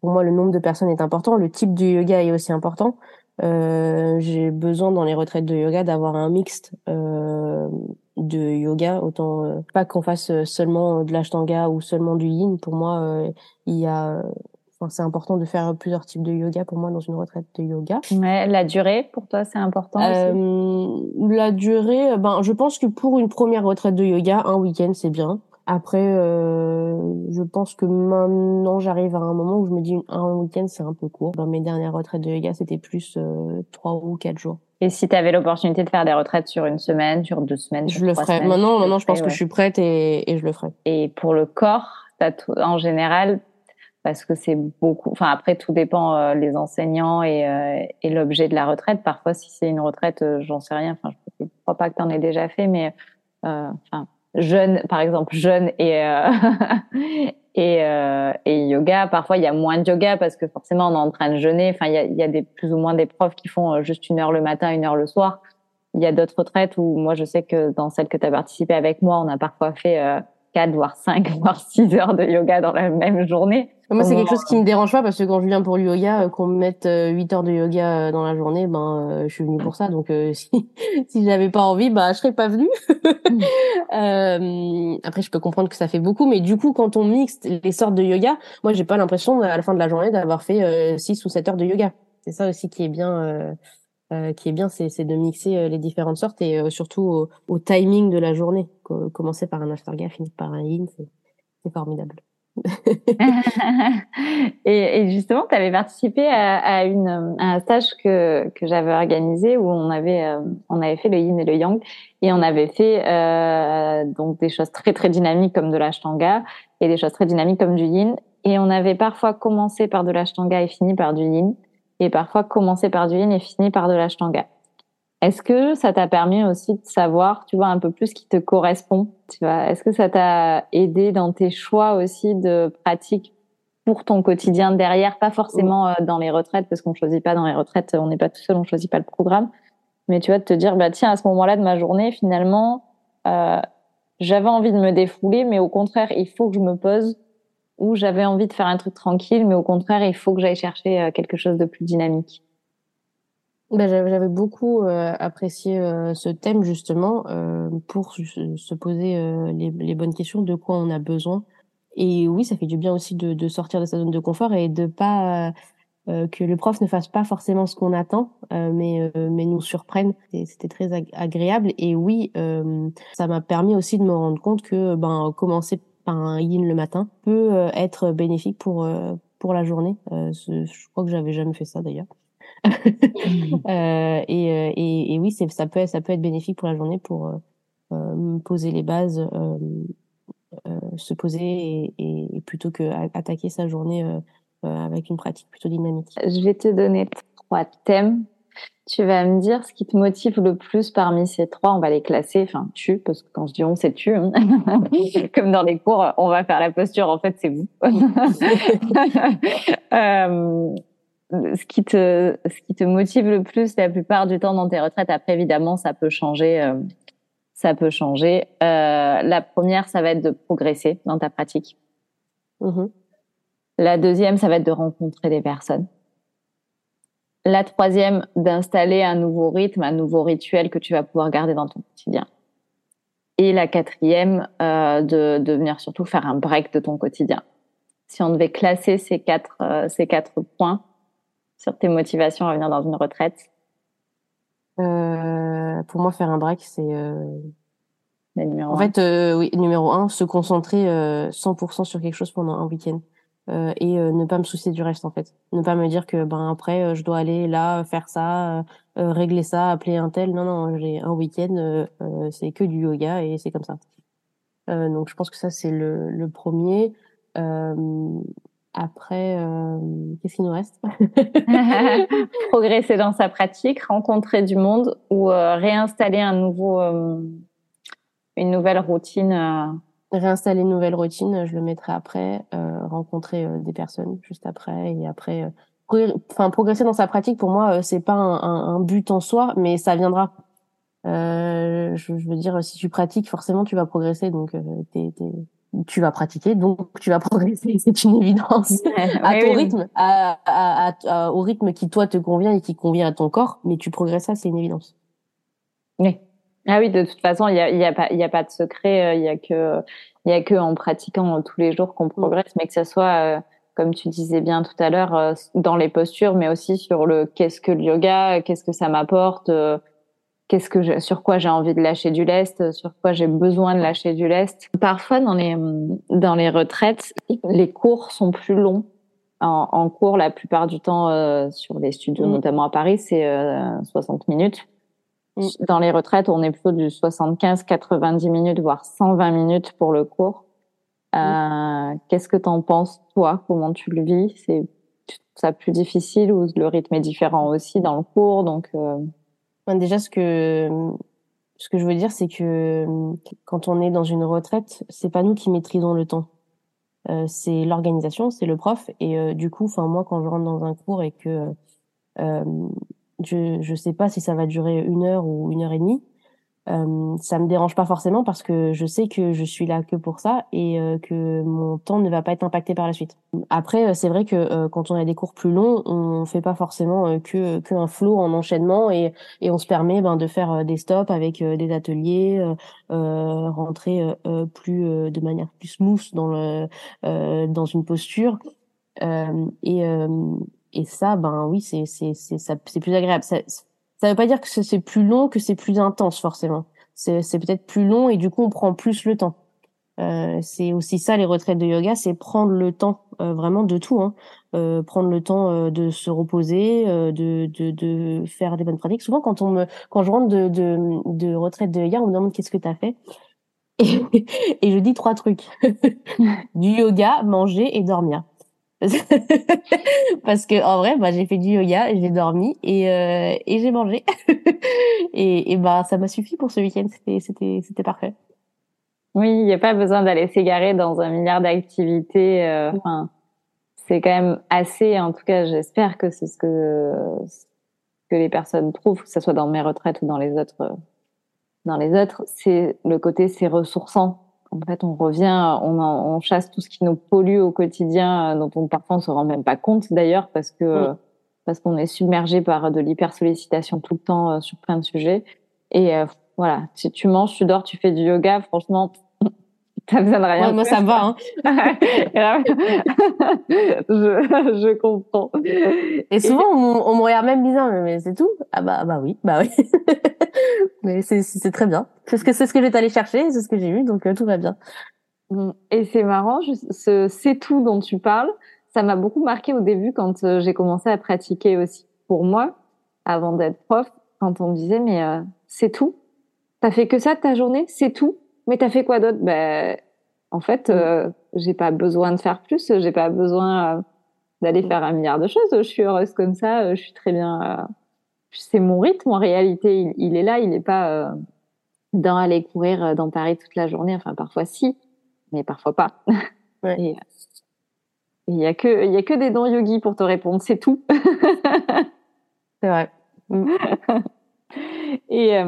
pour moi, le nombre de personnes est important, le type du yoga est aussi important. Euh, j'ai besoin dans les retraites de yoga d'avoir un mixte euh, de yoga, autant euh, pas qu'on fasse seulement de l'ashtanga ou seulement du yin. Pour moi, euh, il y a Enfin, c'est important de faire plusieurs types de yoga pour moi dans une retraite de yoga. Ouais, la durée pour toi c'est important euh, La durée, ben je pense que pour une première retraite de yoga, un week-end c'est bien. Après, euh, je pense que maintenant j'arrive à un moment où je me dis un week-end c'est un peu court. Dans mes dernières retraites de yoga, c'était plus euh, trois ou quatre jours. Et si tu avais l'opportunité de faire des retraites sur une semaine, sur deux semaines, je le ferais. maintenant, maintenant, je pense que je suis prête et, et je le ferai. Et pour le corps, en général, parce que c'est beaucoup. Enfin, après, tout dépend euh, les enseignants et, euh, et l'objet de la retraite. Parfois, si c'est une retraite, euh, j'en sais rien. Enfin, je ne crois pas que tu en aies déjà fait, mais enfin, jeune, par exemple, jeune et et, et yoga. Parfois, il y a moins de yoga parce que forcément, on est en train de jeûner. Enfin, il y a, y a des plus ou moins des profs qui font juste une heure le matin, une heure le soir. Il y a d'autres retraites où moi, je sais que dans celle que tu as participé avec moi, on a parfois fait 4, voire 5, voire 6 heures de yoga dans la même journée. Moi, c'est quelque chose qui me dérange pas parce que quand je viens pour le yoga, euh, qu'on me mette 8 euh, heures de yoga euh, dans la journée, ben, je suis venue pour ça. Donc, si, si j'avais pas envie, ben, je serais pas venue. euh, après, je peux comprendre que ça fait beaucoup, mais du coup, quand on mixte les sortes de yoga, moi, j'ai pas l'impression à la fin de la journée d'avoir fait euh, 6 ou 7 heures de yoga. C'est ça aussi qui est bien, euh, qui est bien, c'est de mixer les différentes sortes et surtout au, au, timing de la journée. Commencer par un ashtanga, finir par un yin, c'est formidable. et, et, justement, tu avais participé à, à, une, à un stage que, que j'avais organisé où on avait, euh, on avait fait le yin et le yang et on avait fait euh, donc des choses très très dynamiques comme de l'ashtanga et des choses très dynamiques comme du yin. Et on avait parfois commencé par de l'ashtanga et fini par du yin et parfois commencé par du yin et fini par de l'ashtanga. Est-ce que ça t'a permis aussi de savoir, tu vois, un peu plus ce qui te correspond, tu vois? Est-ce que ça t'a aidé dans tes choix aussi de pratique pour ton quotidien derrière, pas forcément euh, dans les retraites, parce qu'on choisit pas dans les retraites, on n'est pas tout seul, on choisit pas le programme, mais tu vois, de te dire, bah tiens, à ce moment-là de ma journée, finalement, euh, j'avais envie de me défouler, mais au contraire, il faut que je me pose, ou j'avais envie de faire un truc tranquille, mais au contraire, il faut que j'aille chercher euh, quelque chose de plus dynamique. Ben, j'avais beaucoup euh, apprécié euh, ce thème justement euh, pour se poser les, les, bonnes questions de quoi on a besoin. Et oui, ça fait du bien aussi de, de, sortir de sa zone de confort et de pas que le prof ne fasse pas forcément ce qu'on attend, mais mais nous surprenne. C'était très agréable. Et oui, ça m'a permis aussi de me rendre compte que ben commencer par un yin le matin peut être bénéfique pour pour la journée. je crois que j'avais jamais fait ça d'ailleurs. euh, et, et, et, oui, ça peut, ça peut être bénéfique pour la journée pour euh, poser les bases, euh, se poser et, et, plutôt que attaquer sa journée avec une pratique plutôt dynamique. Je vais te donner trois thèmes. Tu vas me dire ce qui te motive le plus parmi ces trois. On va les classer. Enfin, tu, parce que quand je dis on, c'est tu. Hein. Comme dans les cours, on va faire la posture. En fait, c'est vous. euh, ce qui te ce qui te motive le plus la plupart du temps dans tes retraites. Après, évidemment, ça peut changer. Euh, ça peut changer. Euh, la première, ça va être de progresser dans ta pratique. Mm-hmm. La deuxième, ça va être de rencontrer des personnes. La troisième, d'installer un nouveau rythme, un nouveau rituel que tu vas pouvoir garder dans ton quotidien. Et la quatrième, euh, de, de venir surtout faire un break de ton quotidien. Si on devait classer ces quatre, euh, ces quatre points sur tes motivations à venir dans une retraite? Euh, Pour moi, faire un break, c'est... Euh... En fait, euh, oui, numéro un, se concentrer 100% sur quelque chose pendant un week-end. Euh, et euh, ne pas me soucier du reste en fait. Ne pas me dire que ben après euh, je dois aller là faire ça, régler ça, appeler un tel. Non non, j'ai un week-end, c'est que du yoga et c'est comme ça. donc je pense que ça c'est le, le premier. Après, qu'est-ce qu'il nous reste? Progresser dans sa pratique, rencontrer du monde ou réinstaller un nouveau, une nouvelle routine réinstaller une nouvelle routine, je le mettrai après, euh, rencontrer euh, des personnes juste après et après euh, enfin progresser dans sa pratique pour moi c'est pas un, un, but en soi mais ça viendra. Je, je, veux dire si tu pratiques forcément tu vas progresser donc t'es, tu vas pratiquer donc tu vas progresser c'est une évidence. À ton rythme à, à, à, au rythme qui toi te convient et qui convient à ton corps mais tu progresses c'est une évidence. Oui. Ah oui, de toute façon, il n'y a, y a, pas, y a pas de secret. Euh, il y a que, il y a que en pratiquant tous les jours qu'on progresse, mais que ça soit, euh, comme tu disais bien tout à l'heure, euh, dans les postures, mais aussi sur le qu'est-ce que le yoga, qu'est-ce que ça m'apporte, qu'est-ce que sur quoi j'ai envie de lâcher du lest, sur quoi j'ai besoin de lâcher du lest. Parfois, dans les dans les retraites, les cours sont plus longs. En, en cours, la plupart du temps, sur les studios, mm. notamment à Paris, c'est 60 minutes. Mm. Dans les retraites, on est plutôt du 75-90 minutes, voire 120 minutes pour le cours. Euh, mm. Qu'est-ce que tu en penses, toi? Comment tu le vis? C'est ça plus difficile ou le rythme est différent aussi dans le cours donc euh... Déjà, ce que ce que je veux dire, c'est que quand on est dans une retraite, c'est pas nous qui maîtrisons le temps. Euh, c'est l'organisation, c'est le prof. Et euh, du coup, enfin moi, quand je rentre dans un cours et que euh, je ne sais pas si ça va durer une heure ou une heure et demie. Euh, ça me dérange pas forcément parce que je sais que je suis là que pour ça et euh, que mon temps ne va pas être impacté par la suite. Après, euh, c'est vrai que euh, quand on a des cours plus longs, on fait pas forcément que qu'un flow en enchaînement et, et on se permet ben, de faire des stops avec des ateliers, rentrer plus de manière plus smooth dans le dans une posture et et ça, ben oui, c'est c'est c'est ça, c'est plus agréable. Ça veut pas dire que c'est plus long, que c'est plus intense forcément. C'est c'est peut-être plus long et du coup on prend plus le temps. Euh, c'est aussi ça les retraites de yoga, c'est prendre le temps euh, vraiment de tout, hein. euh, prendre le temps euh, de se reposer, euh, de, de, de faire des bonnes pratiques. Souvent quand on me quand je rentre de de, de retraite de yoga, on me demande qu'est-ce que tu as fait? Et, et je dis trois trucs du yoga, manger et dormir. parce que en vrai bah, j'ai fait du yoga j'ai dormi et euh, et j'ai mangé. Et, et bah ça m'a suffi pour ce week-end c'était c'était c'était parfait. Oui il n'y a pas besoin d'aller s'égarer dans un milliard d'activités euh, enfin c'est quand même assez en tout cas j'espère que c'est ce que que les personnes trouvent que ce soit dans mes retraites ou dans les autres dans les autres. C'est le côté c'est ressourçant en fait, on revient, on, on, chasse tout ce qui nous pollue au quotidien, euh, dont on parfois on se rend même pas compte d'ailleurs, parce que parce qu'on est submergé par de l'hyper sollicitation tout le temps euh, sur plein de sujets. Et euh, voilà, si tu manges, tu dors, tu fais du yoga, franchement, T'as besoin de rien. moi, ça va. Hein. je, je comprends. Et souvent, on, me regarde même bizarre, mais, c'est tout. Ah bah, bah oui, bah oui. mais c'est très bien. C'est ce que c'est ce que j'étais allée chercher, c'est ce que j'ai eu, donc euh, tout va bien. Mm. Et c'est marrant, ce c'est tout dont tu parles, ça m'a beaucoup marqué au début quand euh, j'ai commencé à pratiquer aussi. Pour moi, avant d'être prof, quand on me disait mais euh, c'est tout, t'as fait que ça de ta journée, c'est tout? Mais t'as fait quoi d'autre? Ben, en fait, mm. euh, j'ai pas besoin de faire plus. J'ai pas besoin euh, d'aller mm. faire un milliard de choses. Je suis heureuse comme ça. Euh, je suis très bien. c'est mon rythme en réalité. Il, est là. Il n'est pas dans aller courir dans Paris toute la journée. Enfin, parfois si, mais parfois pas. Ouais. il y a que il y a que des dons yogi pour te répondre. C'est tout. c'est vrai. Et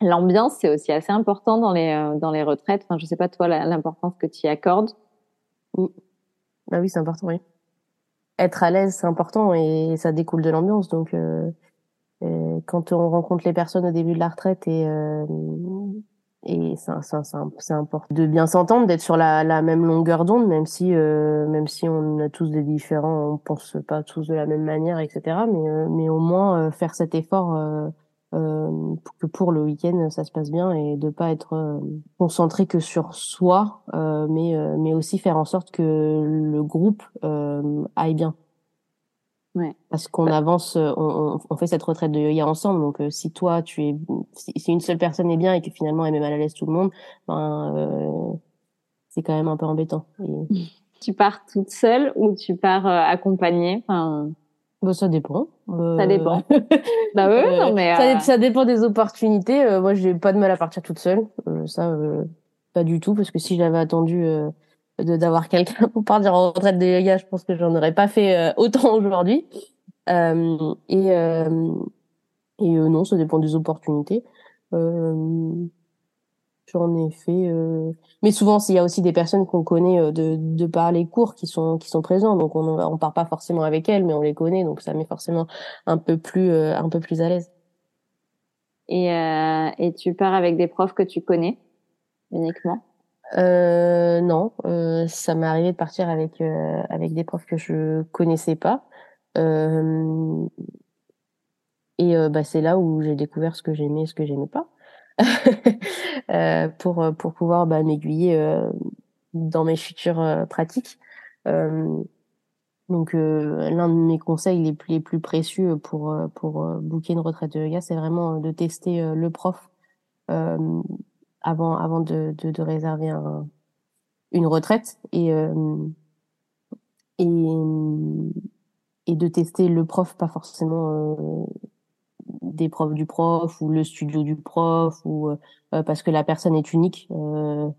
L'ambiance, c'est aussi assez important dans les, euh, dans les retraites. Enfin, je sais pas, toi, l'importance que tu y accordes. Bah oui, c'est important, oui. Être à l'aise, c'est important et ça découle de l'ambiance. Donc, euh, euh quand on rencontre les personnes au début de la retraite et, euh, et c'est important de bien s'entendre, d'être sur la, la, même longueur d'onde, même si euh, même si on a tous des différents, on pense pas tous de la même manière, etc. Mais mais au moins faire cet effort euh, que pour le week-end ça se passe bien et de pas être euh, concentré que sur soi, euh, mais euh, mais aussi faire en sorte que le groupe aille bien. Ouais. Parce qu'on avance, on, on, fait cette retraite de yoga ensemble. Donc si toi tu es, si, une seule personne est bien et que finalement elle met mal à l'aise tout le monde, ben c'est quand même un peu embêtant. Tu pars toute seule ou tu pars accompagnée? Enfin... Bah, ça dépend. Ça dépend. bah ouais, non, mais ça, euh, ça, dépend des opportunités. Euh, moi, j'ai pas de mal à partir toute seule. Euh, ça, pas du tout, parce que si j'avais attendu d'avoir quelqu'un pour partir en retraite de yoga, je pense que j'en aurais pas fait autant aujourd'hui. et et non, ça dépend des opportunités. J'en ai fait, euh... mais souvent il y a aussi des personnes qu'on connaît euh, de, de par les cours qui sont qui sont présents, donc on on part pas forcément avec elles, mais on les connaît, donc ça met forcément un peu plus euh, un peu plus à l'aise. Et euh, et tu pars avec des profs que tu connais uniquement? Euh, Non, ça m'est arrivé de partir avec avec des profs que je connaissais pas. et bah c'est là où j'ai découvert ce que j'aimais, ce que j'aimais pas. Euh, pour pour pouvoir bah, m'aiguiller euh, dans mes futures euh, pratiques. donc l'un de mes conseils les plus, les plus précieux pour pour booker une retraite de yoga, c'est vraiment de tester le prof avant avant de, de, de réserver un, une retraite et et et de tester le prof, pas forcément des profs du prof ou le studio du prof ou euh, euh, parce que la personne est unique euh,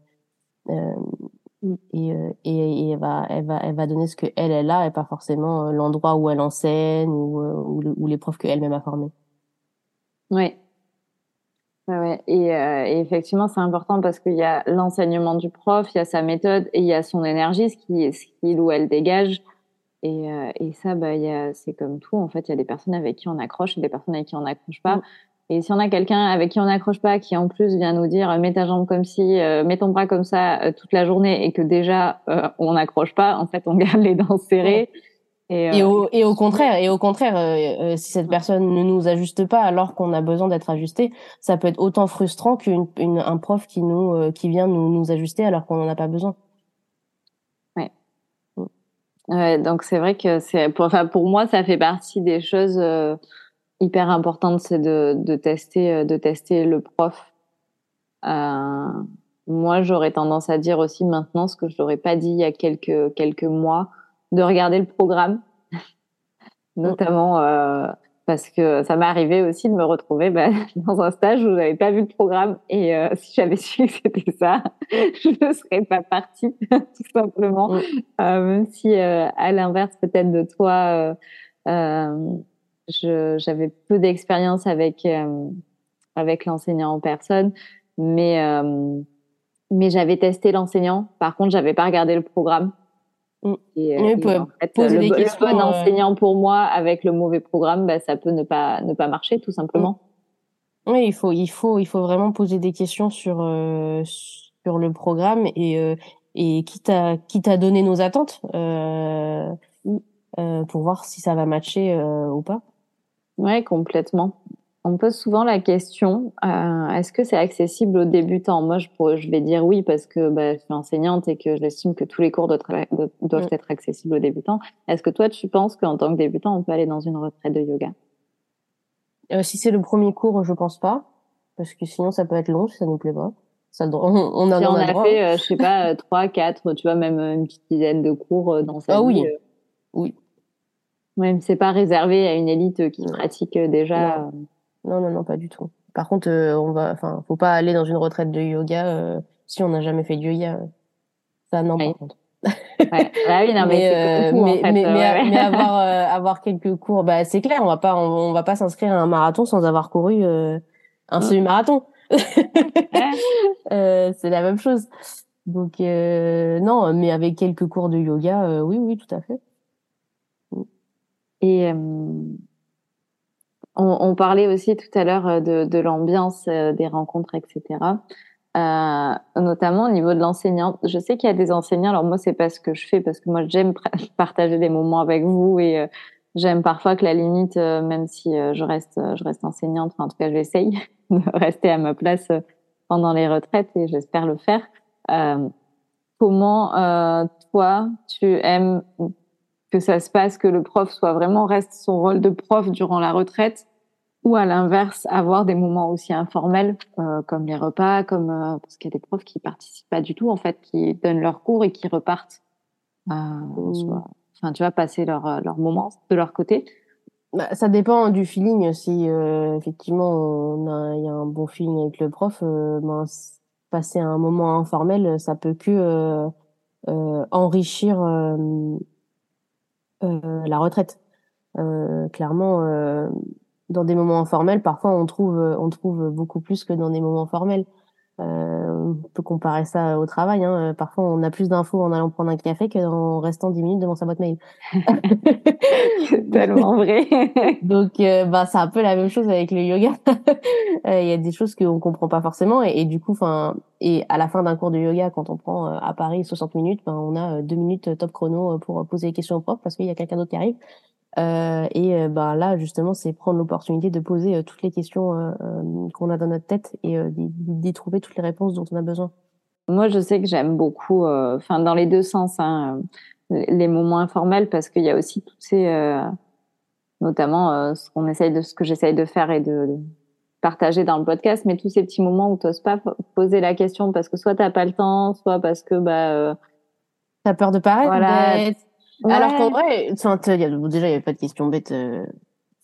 et, et, elle va elle va elle va donner ce que elle elle a et pas forcément l'endroit où elle enseigne ou, ou, les profs qu'elle-même a formés. Oui. Ouais, et, et, effectivement, c'est important parce qu'il y a l'enseignement du prof, il y a sa méthode et il y a son énergie, ce qui, ce qu'il ou elle dégage. Et, euh, et ça, bah, c'est comme tout. En fait, il y a des personnes avec qui on accroche et des personnes avec qui on n'accroche pas. Mm. Et si on a quelqu'un avec qui on n'accroche pas, qui en plus vient nous dire mets ta jambe comme si, euh, mets ton bras comme ça euh, toute la journée, et que déjà on n'accroche pas, en fait, on garde les dents serrées. Et, et, au, et au contraire, et au contraire, si cette personne ne nous ajuste pas alors qu'on a besoin d'être ajusté, ça peut être autant frustrant qu'un prof qui nous qui vient nous, nous ajuster alors qu'on n'en a pas besoin. Ouais, donc c'est vrai que c'est pour, enfin pour moi ça fait partie des choses euh, hyper importantes, c'est de, de tester euh, de tester le prof. Euh, moi j'aurais tendance à dire aussi maintenant ce que je n'aurais pas dit il y a quelques quelques mois, de regarder le programme, notamment euh, parce que ça m'est arrivé aussi de me retrouver bah, dans un stage où j'avais pas vu le programme et euh, si j'avais su que c'était ça, je ne serais pas partie tout simplement. Euh, même si euh, à l'inverse peut-être de toi, j'avais peu d'expérience avec avec l'enseignant en personne, mais mais j'avais testé l'enseignant. Par contre, j'avais pas regardé le programme. Mm. Et, euh, en fait, poser le, des questions, bon euh, enseignant pour moi avec le mauvais programme, bah, ça peut ne pas ne pas marcher tout simplement. Mm. Oui, il faut il faut il faut vraiment poser des questions sur euh, sur le programme et et quitte à quitte à donner nos attentes euh, pour voir si ça va matcher ou pas. Ouais, complètement. On pose souvent la question euh, est-ce que c'est accessible aux débutants? Moi, je, je vais dire oui parce que bah, je suis enseignante et que j'estime que tous les cours doivent, doivent mm. être accessibles aux débutants. Est-ce que toi, tu penses qu'en tant que débutant, on peut aller dans une retraite de yoga? Euh, Si c'est le premier cours, je pense pas parce que sinon, ça peut être long si ça nous plaît pas. Ça, on, on a, si on a, fait, euh, je sais pas, trois, quatre, tu vois, même une petite dizaine de cours dans sa ah, vie. Oui. oui. Même c'est pas réservé à une élite qui pratique déjà. Non, non, non, pas du tout. Par contre, euh, on va, enfin, faut pas aller dans une retraite de yoga euh, si on n'a jamais fait de yoga. Ça, non, par contre. ouais. Bah oui, non, mais, mais, mais, mais, avoir, euh, avoir quelques cours, bah, c'est clair, on va pas, on, va pas s'inscrire à un marathon sans avoir couru un mm. semi-marathon. c'est la même chose. Donc, non, mais avec quelques cours de yoga, oui, oui, tout à fait. Et on, on, parlait aussi tout à l'heure euh, de, de l'ambiance euh, des rencontres, etc. Euh, notamment au niveau de l'enseignante. Je sais qu'il y a des enseignants. Alors moi, c'est pas ce que je fais parce que moi, j'aime partager des moments avec vous et euh, j'aime parfois que la limite, même si je reste, je reste enseignante. Enfin, en tout cas, j'essaye de rester à ma place pendant les retraites et j'espère le faire. comment toi, tu aimes que ça se passe, que le prof soit vraiment reste son rôle de prof durant la retraite ou à l'inverse avoir des moments aussi informels euh, comme les repas comme euh, parce qu'il y a des profs qui participent pas du tout en fait qui donnent leurs cours et qui repartent euh, mmh. enfin tu vas passer leur euh, leur moment de leur côté bah, ça dépend du feeling si euh, effectivement il y a un bon feeling avec le prof ben, passer un moment informel ça peut que enrichir la retraite clairement dans des moments informels, parfois on trouve on beaucoup plus que dans des moments formels. Euh, on peut comparer ça au travail. Hein. Parfois, on a plus d'infos en allant prendre un café qu'en restant 10 minutes devant sa boîte mail. tellement vrai. Donc, euh, bah, c'est un peu la même chose avec le yoga. Euh, il y a des choses qu'on comprend pas forcément, et, et du coup, enfin, et à la fin d'un cours de yoga, quand on prend euh, à Paris 60 minutes, ben, on a deux minutes top chrono pour poser des questions au prof parce qu'il y a quelqu'un d'autre qui arrive. Euh, et euh, bah, là, justement, c'est prendre l'opportunité de poser euh, toutes les questions qu'on a dans notre tête et d'y trouver toutes les réponses dont on a besoin. Moi, je sais que j'aime beaucoup, enfin, dans les deux sens, hein, les moments informels parce qu'il y a aussi toutes ces, notamment ce qu'on essaye de, ce que j'essaye de faire et de, partager dans le podcast, mais tous ces petits moments où tu n'oses pas poser la question parce que soit tu n'as pas le temps, soit parce que bah T'as peur de paraître voilà, alors qu'en vrai, déjà, il n'y avait pas de question bête.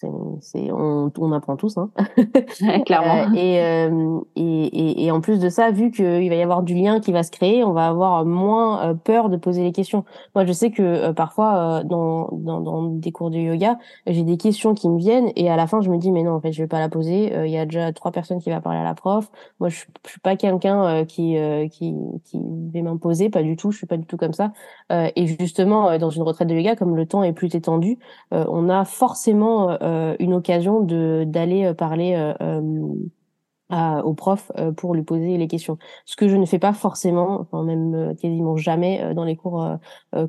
Euh, c'est, on, on apprend tous, hein. clairement. Euh, et, euh, et, et, et, en plus de ça, vu qu'il va y avoir du lien qui va se créer, on va avoir moins peur de poser les questions. Moi, je sais que parfois, dans, dans, dans, des cours de yoga, j'ai des questions qui me viennent et à la fin, je me dis, mais non, en fait, je vais pas la poser. Il y a déjà trois personnes qui vont parler à la prof. Moi, je, je suis pas quelqu'un qui, qui, qui va m'imposer, pas du tout. Je suis pas du tout comme ça. et justement, dans une retraite de yoga, comme le temps est plus étendu, on a forcément euh, une occasion de d'aller euh, parler euh, au prof pour lui poser les questions. Ce que je ne fais pas forcément, enfin même quasiment jamais dans les cours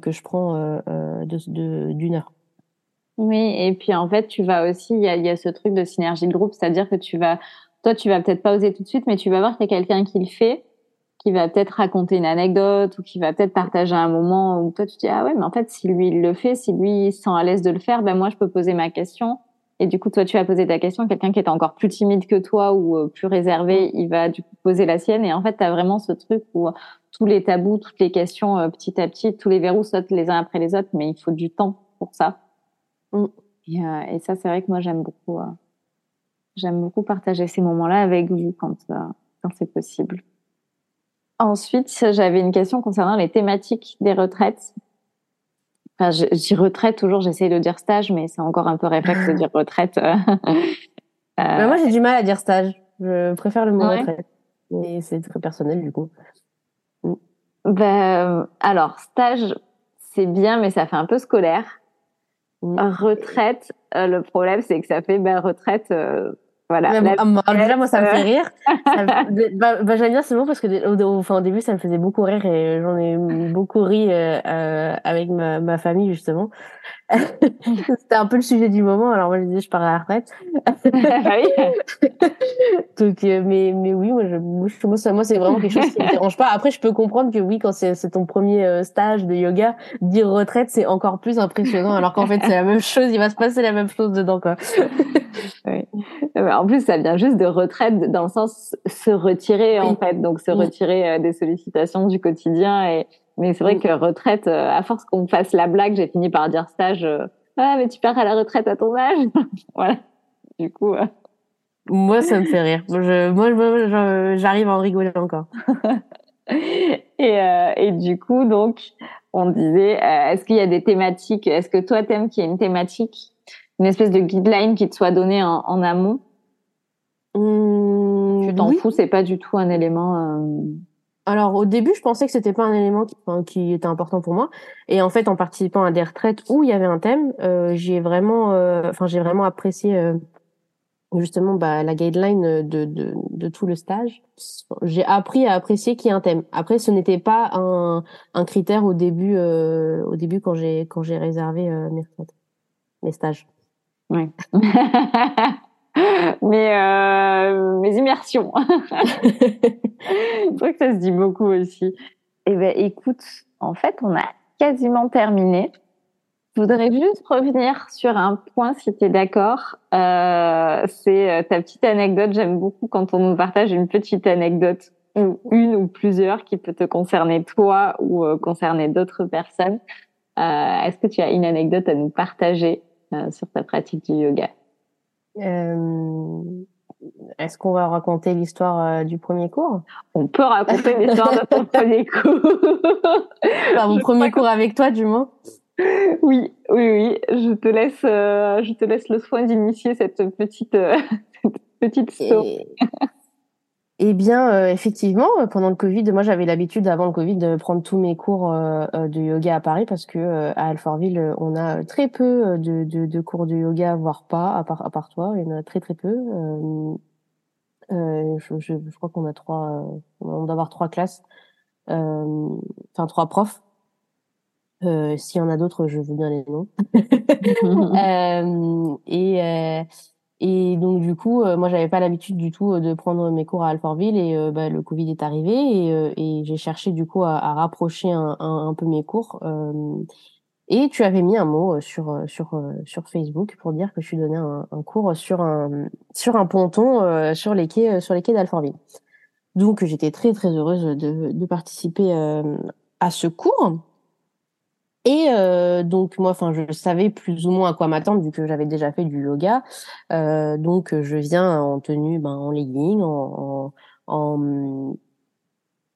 que je prends de d'une heure. Oui, et puis en fait, tu vas aussi, il y a, ce truc de synergie de groupe, c'est-à-dire que tu vas, toi, tu vas peut-être pas oser tout de suite, mais tu vas voir qu'il y a quelqu'un qui le fait, qui va peut-être raconter une anecdote ou qui va peut-être partager un moment où toi tu dis ah ouais, mais en fait, si lui le fait, si lui il se sent à l'aise de le faire, ben moi je peux poser ma question et du coup, toi, tu vas poser ta question. Quelqu'un qui est encore plus timide que toi ou euh, plus réservé, il va du coup poser la sienne. Et en fait, tu as vraiment ce truc où euh, tous les tabous, toutes les questions, euh, petit à petit, tous les verrous sautent les uns après les autres, mais il faut du temps pour ça. Mm. Et, ça, c'est vrai que moi, j'aime beaucoup, j'aime beaucoup partager ces moments-là avec vous quand, quand c'est possible. Ensuite, j'avais une question concernant les thématiques des retraites. Enfin, je, dis retraite toujours, j'essaie de dire stage, mais c'est encore un peu réflexe de dire retraite. euh, bah, moi, j'ai du mal à dire stage. Je préfère le mot retraite. Mais c'est très personnel, du coup. Ben, alors, stage, c'est bien, mais ça fait un peu scolaire. Mm. Retraite, euh, le problème, c'est que ça fait ben, retraite. Euh, Voilà. Ah, déjà, moi, ça me fait rire. bah, bah, j'aime bien ce mot parce que au, enfin, au début, ça me faisait beaucoup rire et j'en ai beaucoup ri euh, euh, avec ma, ma famille, justement. C'était un peu le sujet du moment. Alors moi, je disais, je pars à la retraite. Ah Donc, euh, mais, mais oui, moi, je, moi, moi c'est vraiment quelque chose qui me dérange pas. Après, je peux comprendre que oui, quand c'est ton premier euh, stage de yoga, dire retraite, c'est encore plus impressionnant. Alors qu'en fait, c'est la même chose. Il va se passer la même chose dedans, quoi. Oui. En plus, ça vient juste de retraite dans le sens se retirer, en fait. Donc, se retirer euh, des sollicitations du quotidien et, mais c'est vrai que retraite, euh, à force qu'on fasse la blague, j'ai fini par dire stage. Euh, ah, mais tu pars à la retraite à ton âge? voilà. Du coup. Euh. Moi, ça me fait rire. Je, moi, j'arrive à en rigoler encore. et, et du coup, donc, on disait, est-ce qu'il y a des thématiques Est-ce que toi, t'aimes qu'il y ait une thématique, une espèce de guideline qui te soit donnée en, en amont mmh, Tu t'en fous, c'est pas du tout un élément. Alors au début, je pensais que c'était pas un élément qui, qui, était important pour moi. Et en fait, en participant à des retraites où il y avait un thème, euh, j'ai vraiment, euh, enfin j'ai vraiment apprécié euh, justement bah, la guideline de, de, de, tout le stage. J'ai appris à apprécier qu'il y ait un thème. Après, ce n'était pas un, un critère au début, au début quand j'ai quand j'ai réservé mes retraites, mes stages. Oui. mais euh, mes immersions. Je crois que ça se dit beaucoup aussi. Eh ben, écoute, en fait, on a quasiment terminé. Je voudrais juste revenir sur un point, si tu es d'accord. Euh, c'est euh, ta petite anecdote. J'aime beaucoup quand on nous partage une petite anecdote, ou une ou plusieurs, qui peut te concerner toi ou euh, concerner d'autres personnes. Euh, Est-ce que tu as une anecdote à nous partager? Sur ta pratique du yoga euh, Est-ce qu'on va raconter l'histoire euh, du premier cours? On peut raconter l'histoire de ton premier cours. enfin, mon premier cours avec toi, du moins. Oui, oui, oui. Je te laisse, euh, je te laisse le soin d'initier cette petite, euh, cette petite story. Eh bien, euh, effectivement, euh, pendant le Covid, moi j'avais l'habitude avant le Covid de prendre tous mes cours euh, de yoga à Paris parce que à Alfortville, on a très peu de, de, de, cours de yoga, voire pas, à part, à part toi, il y en a très très peu. Je, je, je, crois qu'on a trois, on doit avoir trois classes, enfin trois profs. S'il y en a d'autres, je veux bien les noms. et et donc du coup, euh, moi j'avais pas l'habitude du tout euh, de prendre mes cours à Alfortville et euh, bah, le Covid est arrivé et, et j'ai cherché du coup à, à rapprocher un, un, peu mes cours. et tu avais mis un mot sur sur sur Facebook pour dire que je donnais un, un cours sur un sur un ponton sur les quais sur les quais d'Alfortville. Donc j'étais très très heureuse de, de participer à ce cours. Et euh, donc moi, enfin, je savais plus ou moins à quoi m'attendre vu que j'avais déjà fait du yoga. Euh, donc je viens en tenue, ben, en legging, en en,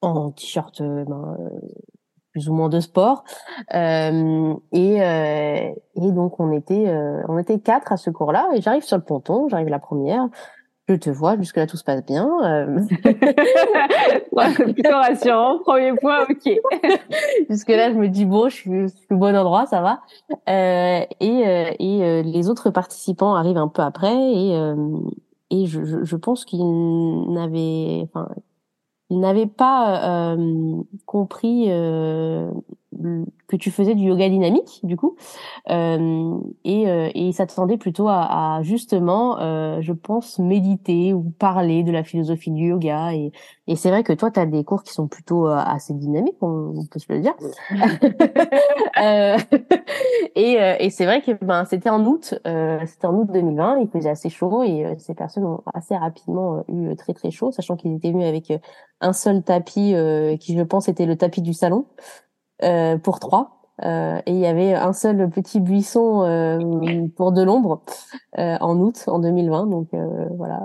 en t-shirt, euh, ben, plus ou moins de sport. Euh, et, euh, et donc on était on était quatre à ce cours-là. Et j'arrive sur le ponton, j'arrive la première je te vois, jusque-là tout se passe bien. Euh... plutôt rassurant, premier point, ok. jusque-là, je me dis, bon, je suis, au bon endroit, ça va. Euh, et euh, et euh, les autres participants arrivent un peu après et, euh, et je, je, je pense qu'ils n'avaient, enfin, ils n'avaient pas compris que tu faisais du yoga dynamique du coup euh, et, euh, et s'attendait plutôt à, à justement euh, je pense méditer ou parler de la philosophie du yoga. Et, et c'est vrai que toi tu as des cours qui sont plutôt euh, assez dynamiques on, peut se le dire. Euh, et, euh, et c'est vrai que ben c'était en août c'était en août 2020 il faisait assez chaud et ces personnes ont assez rapidement eu très très chaud sachant qu'ils étaient venus avec un seul tapis qui je pense était le tapis du salon pour trois. Euh, et il y avait un seul petit buisson euh, pour de l'ombre en août en 2020. Donc voilà,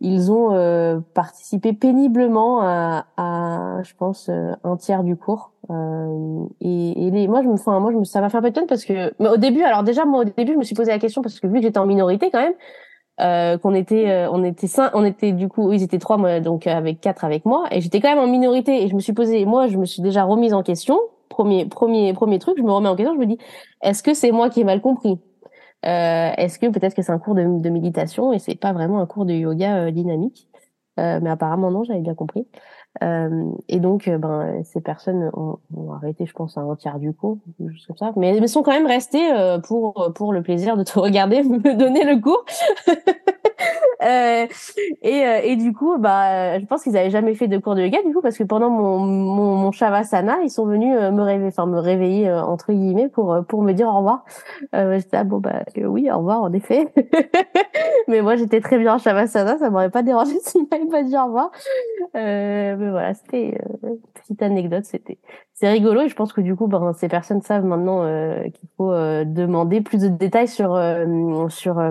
ils ont participé péniblement à, à, je pense, un tiers du cours. et, et les, moi, je me, enfin, moi, je me, ça m'a fait un peu de peine parce que, mais au début, alors déjà, moi, au début, je me suis posé la question parce que vu que j'étais en minorité quand même, euh, qu'on était euh, on était cinq, on était du coup ils étaient trois moi donc avec quatre avec moi. Et j'étais quand même en minorité et je me suis posé moi je me suis déjà remise en question. Premier premier premier truc je me remets en question je me dis est-ce que c'est moi qui ai mal compris? Est-ce que peut-être que c'est un cours de, de méditation et c'est pas vraiment un cours de yoga dynamique? Mais apparemment non, j'avais bien compris. Euh, et donc, euh, ben, ces personnes ont, ont, arrêté, je pense, un tiers du cours, juste comme ça. Mais elles sont quand même restées euh, pour pour le plaisir de te regarder me donner le cours. euh, et, et du coup, bah, je pense qu'ils avaient jamais fait de cours de yoga, du coup, parce que pendant mon mon, mon shavasana, ils sont venus me réveiller, enfin me réveiller entre guillemets pour pour me dire au revoir. Euh, j'étais ah, bon bah oui, au revoir en effet. mais moi, j'étais très bien en shavasana, ça m'aurait pas dérangé s'ils m'avaient pas dit au revoir. Euh, voilà, c'était euh, petite anecdote. C'était c'est rigolo et je pense que du coup, ben, ces personnes savent maintenant euh, qu'il faut euh, demander plus de détails sur sur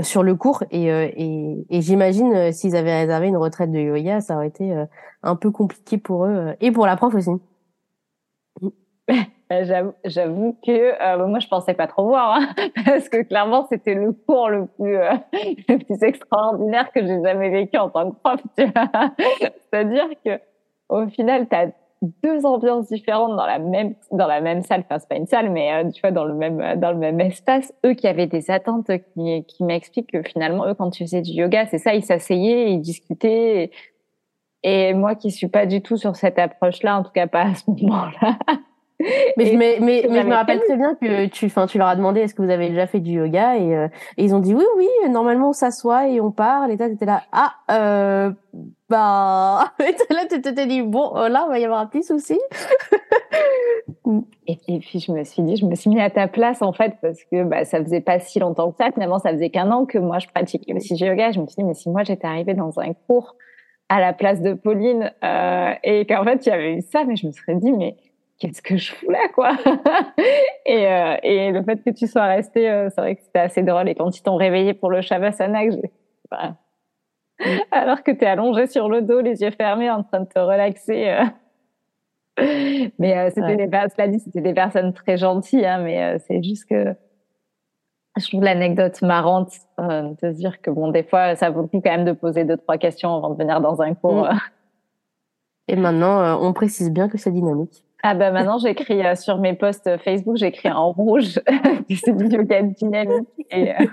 sur le cours et et, et j'imagine s'ils avaient réservé une retraite de yoga, ça aurait été un peu compliqué pour eux et pour la prof aussi. J'avoue que moi je pensais pas trop voir hein, parce que clairement c'était le cours le plus le plus extraordinaire que j'ai jamais vécu en tant que prof. C'est-à-dire que au final tu as deux ambiances différentes dans la même dans la même salle. Enfin c'est pas une salle mais tu vois dans le même dans le même espace. Eux qui avaient des attentes qui qui m'expliquent que finalement eux quand tu faisais du yoga c'est ça ils s'asseyaient ils discutaient. Et, et moi qui suis pas du tout sur cette approche-là, en tout cas pas à ce moment-là, mais, je, mais, mais, je me rappelle très bien que tu, enfin, tu leur as demandé est-ce que vous avez déjà fait du yoga et, euh, et ils ont dit oui, oui. Normalement, on s'assoit et on parle. Et toi, t'étais là, ah, euh, bah, et là, tu t'étais dit bon, euh, là, il va y avoir un petit souci. et, et, puis je me suis dit, je me suis mis à ta place en fait parce que bah, ça faisait pas si longtemps que ça. Finalement, ça faisait qu'un an que moi je pratiquais aussi du yoga. Je me suis dit mais si moi j'étais arrivée dans un cours à la place de Pauline euh, et qu'en fait il y avait eu ça, mais je me serais dit mais qu'est-ce que je fous là, quoi? Et, euh, et le fait que tu sois resté, euh, c'est vrai que c'était assez drôle. Et quand ils t'ont réveillé pour le Shavasana, enfin, alors que tu es allongé sur le dos, les yeux fermés, en train de te relaxer. Euh. Mais euh, c'était des personnes, dit, c'était des personnes très gentilles, hein, mais c'est juste que je trouve l'anecdote marrante de se dire que bon, des fois, ça vaut le coup quand même de poser deux trois questions avant de venir dans un cours. Mm. Et maintenant, on précise bien que c'est dynamique. Ah bah maintenant j'écris euh, sur mes posts Facebook, j'écris en rouge c'est du yoga dynamique. Et, euh,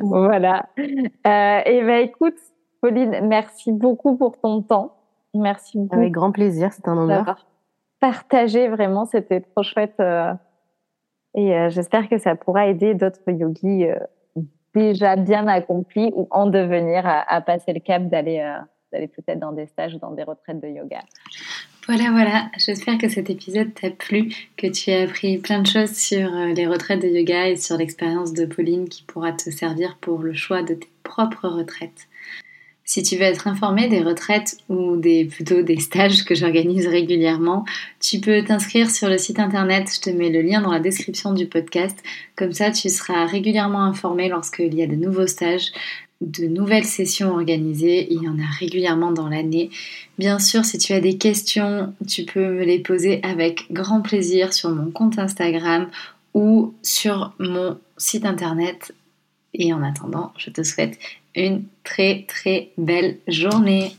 voilà. Euh, et ben écoute, Pauline, merci beaucoup pour ton temps. Merci beaucoup. Avec grand plaisir, c'est un honneur. Partagé vraiment, c'était trop chouette. Euh, et j'espère que ça pourra aider d'autres yogis déjà bien accomplis ou en devenir à, à passer le cap d'aller d'aller peut-être dans des stages ou dans des retraites de yoga. Voilà, voilà, j'espère que cet épisode t'a plu, que tu as appris plein de choses sur euh, les retraites de yoga et sur l'expérience de Pauline qui pourra te servir pour le choix de tes propres retraites. Si tu veux être informé des retraites ou des, plutôt des stages que j'organise régulièrement, tu peux t'inscrire sur le site internet, je te mets le lien dans la description du podcast. Comme ça, tu seras régulièrement informé lorsqu'il y a de nouveaux stages de nouvelles sessions organisées. Il y en a régulièrement dans l'année. Bien sûr, si tu as des questions, tu peux me les poser avec grand plaisir sur mon compte Instagram ou sur mon site internet. Et en attendant, je te souhaite une très très belle journée.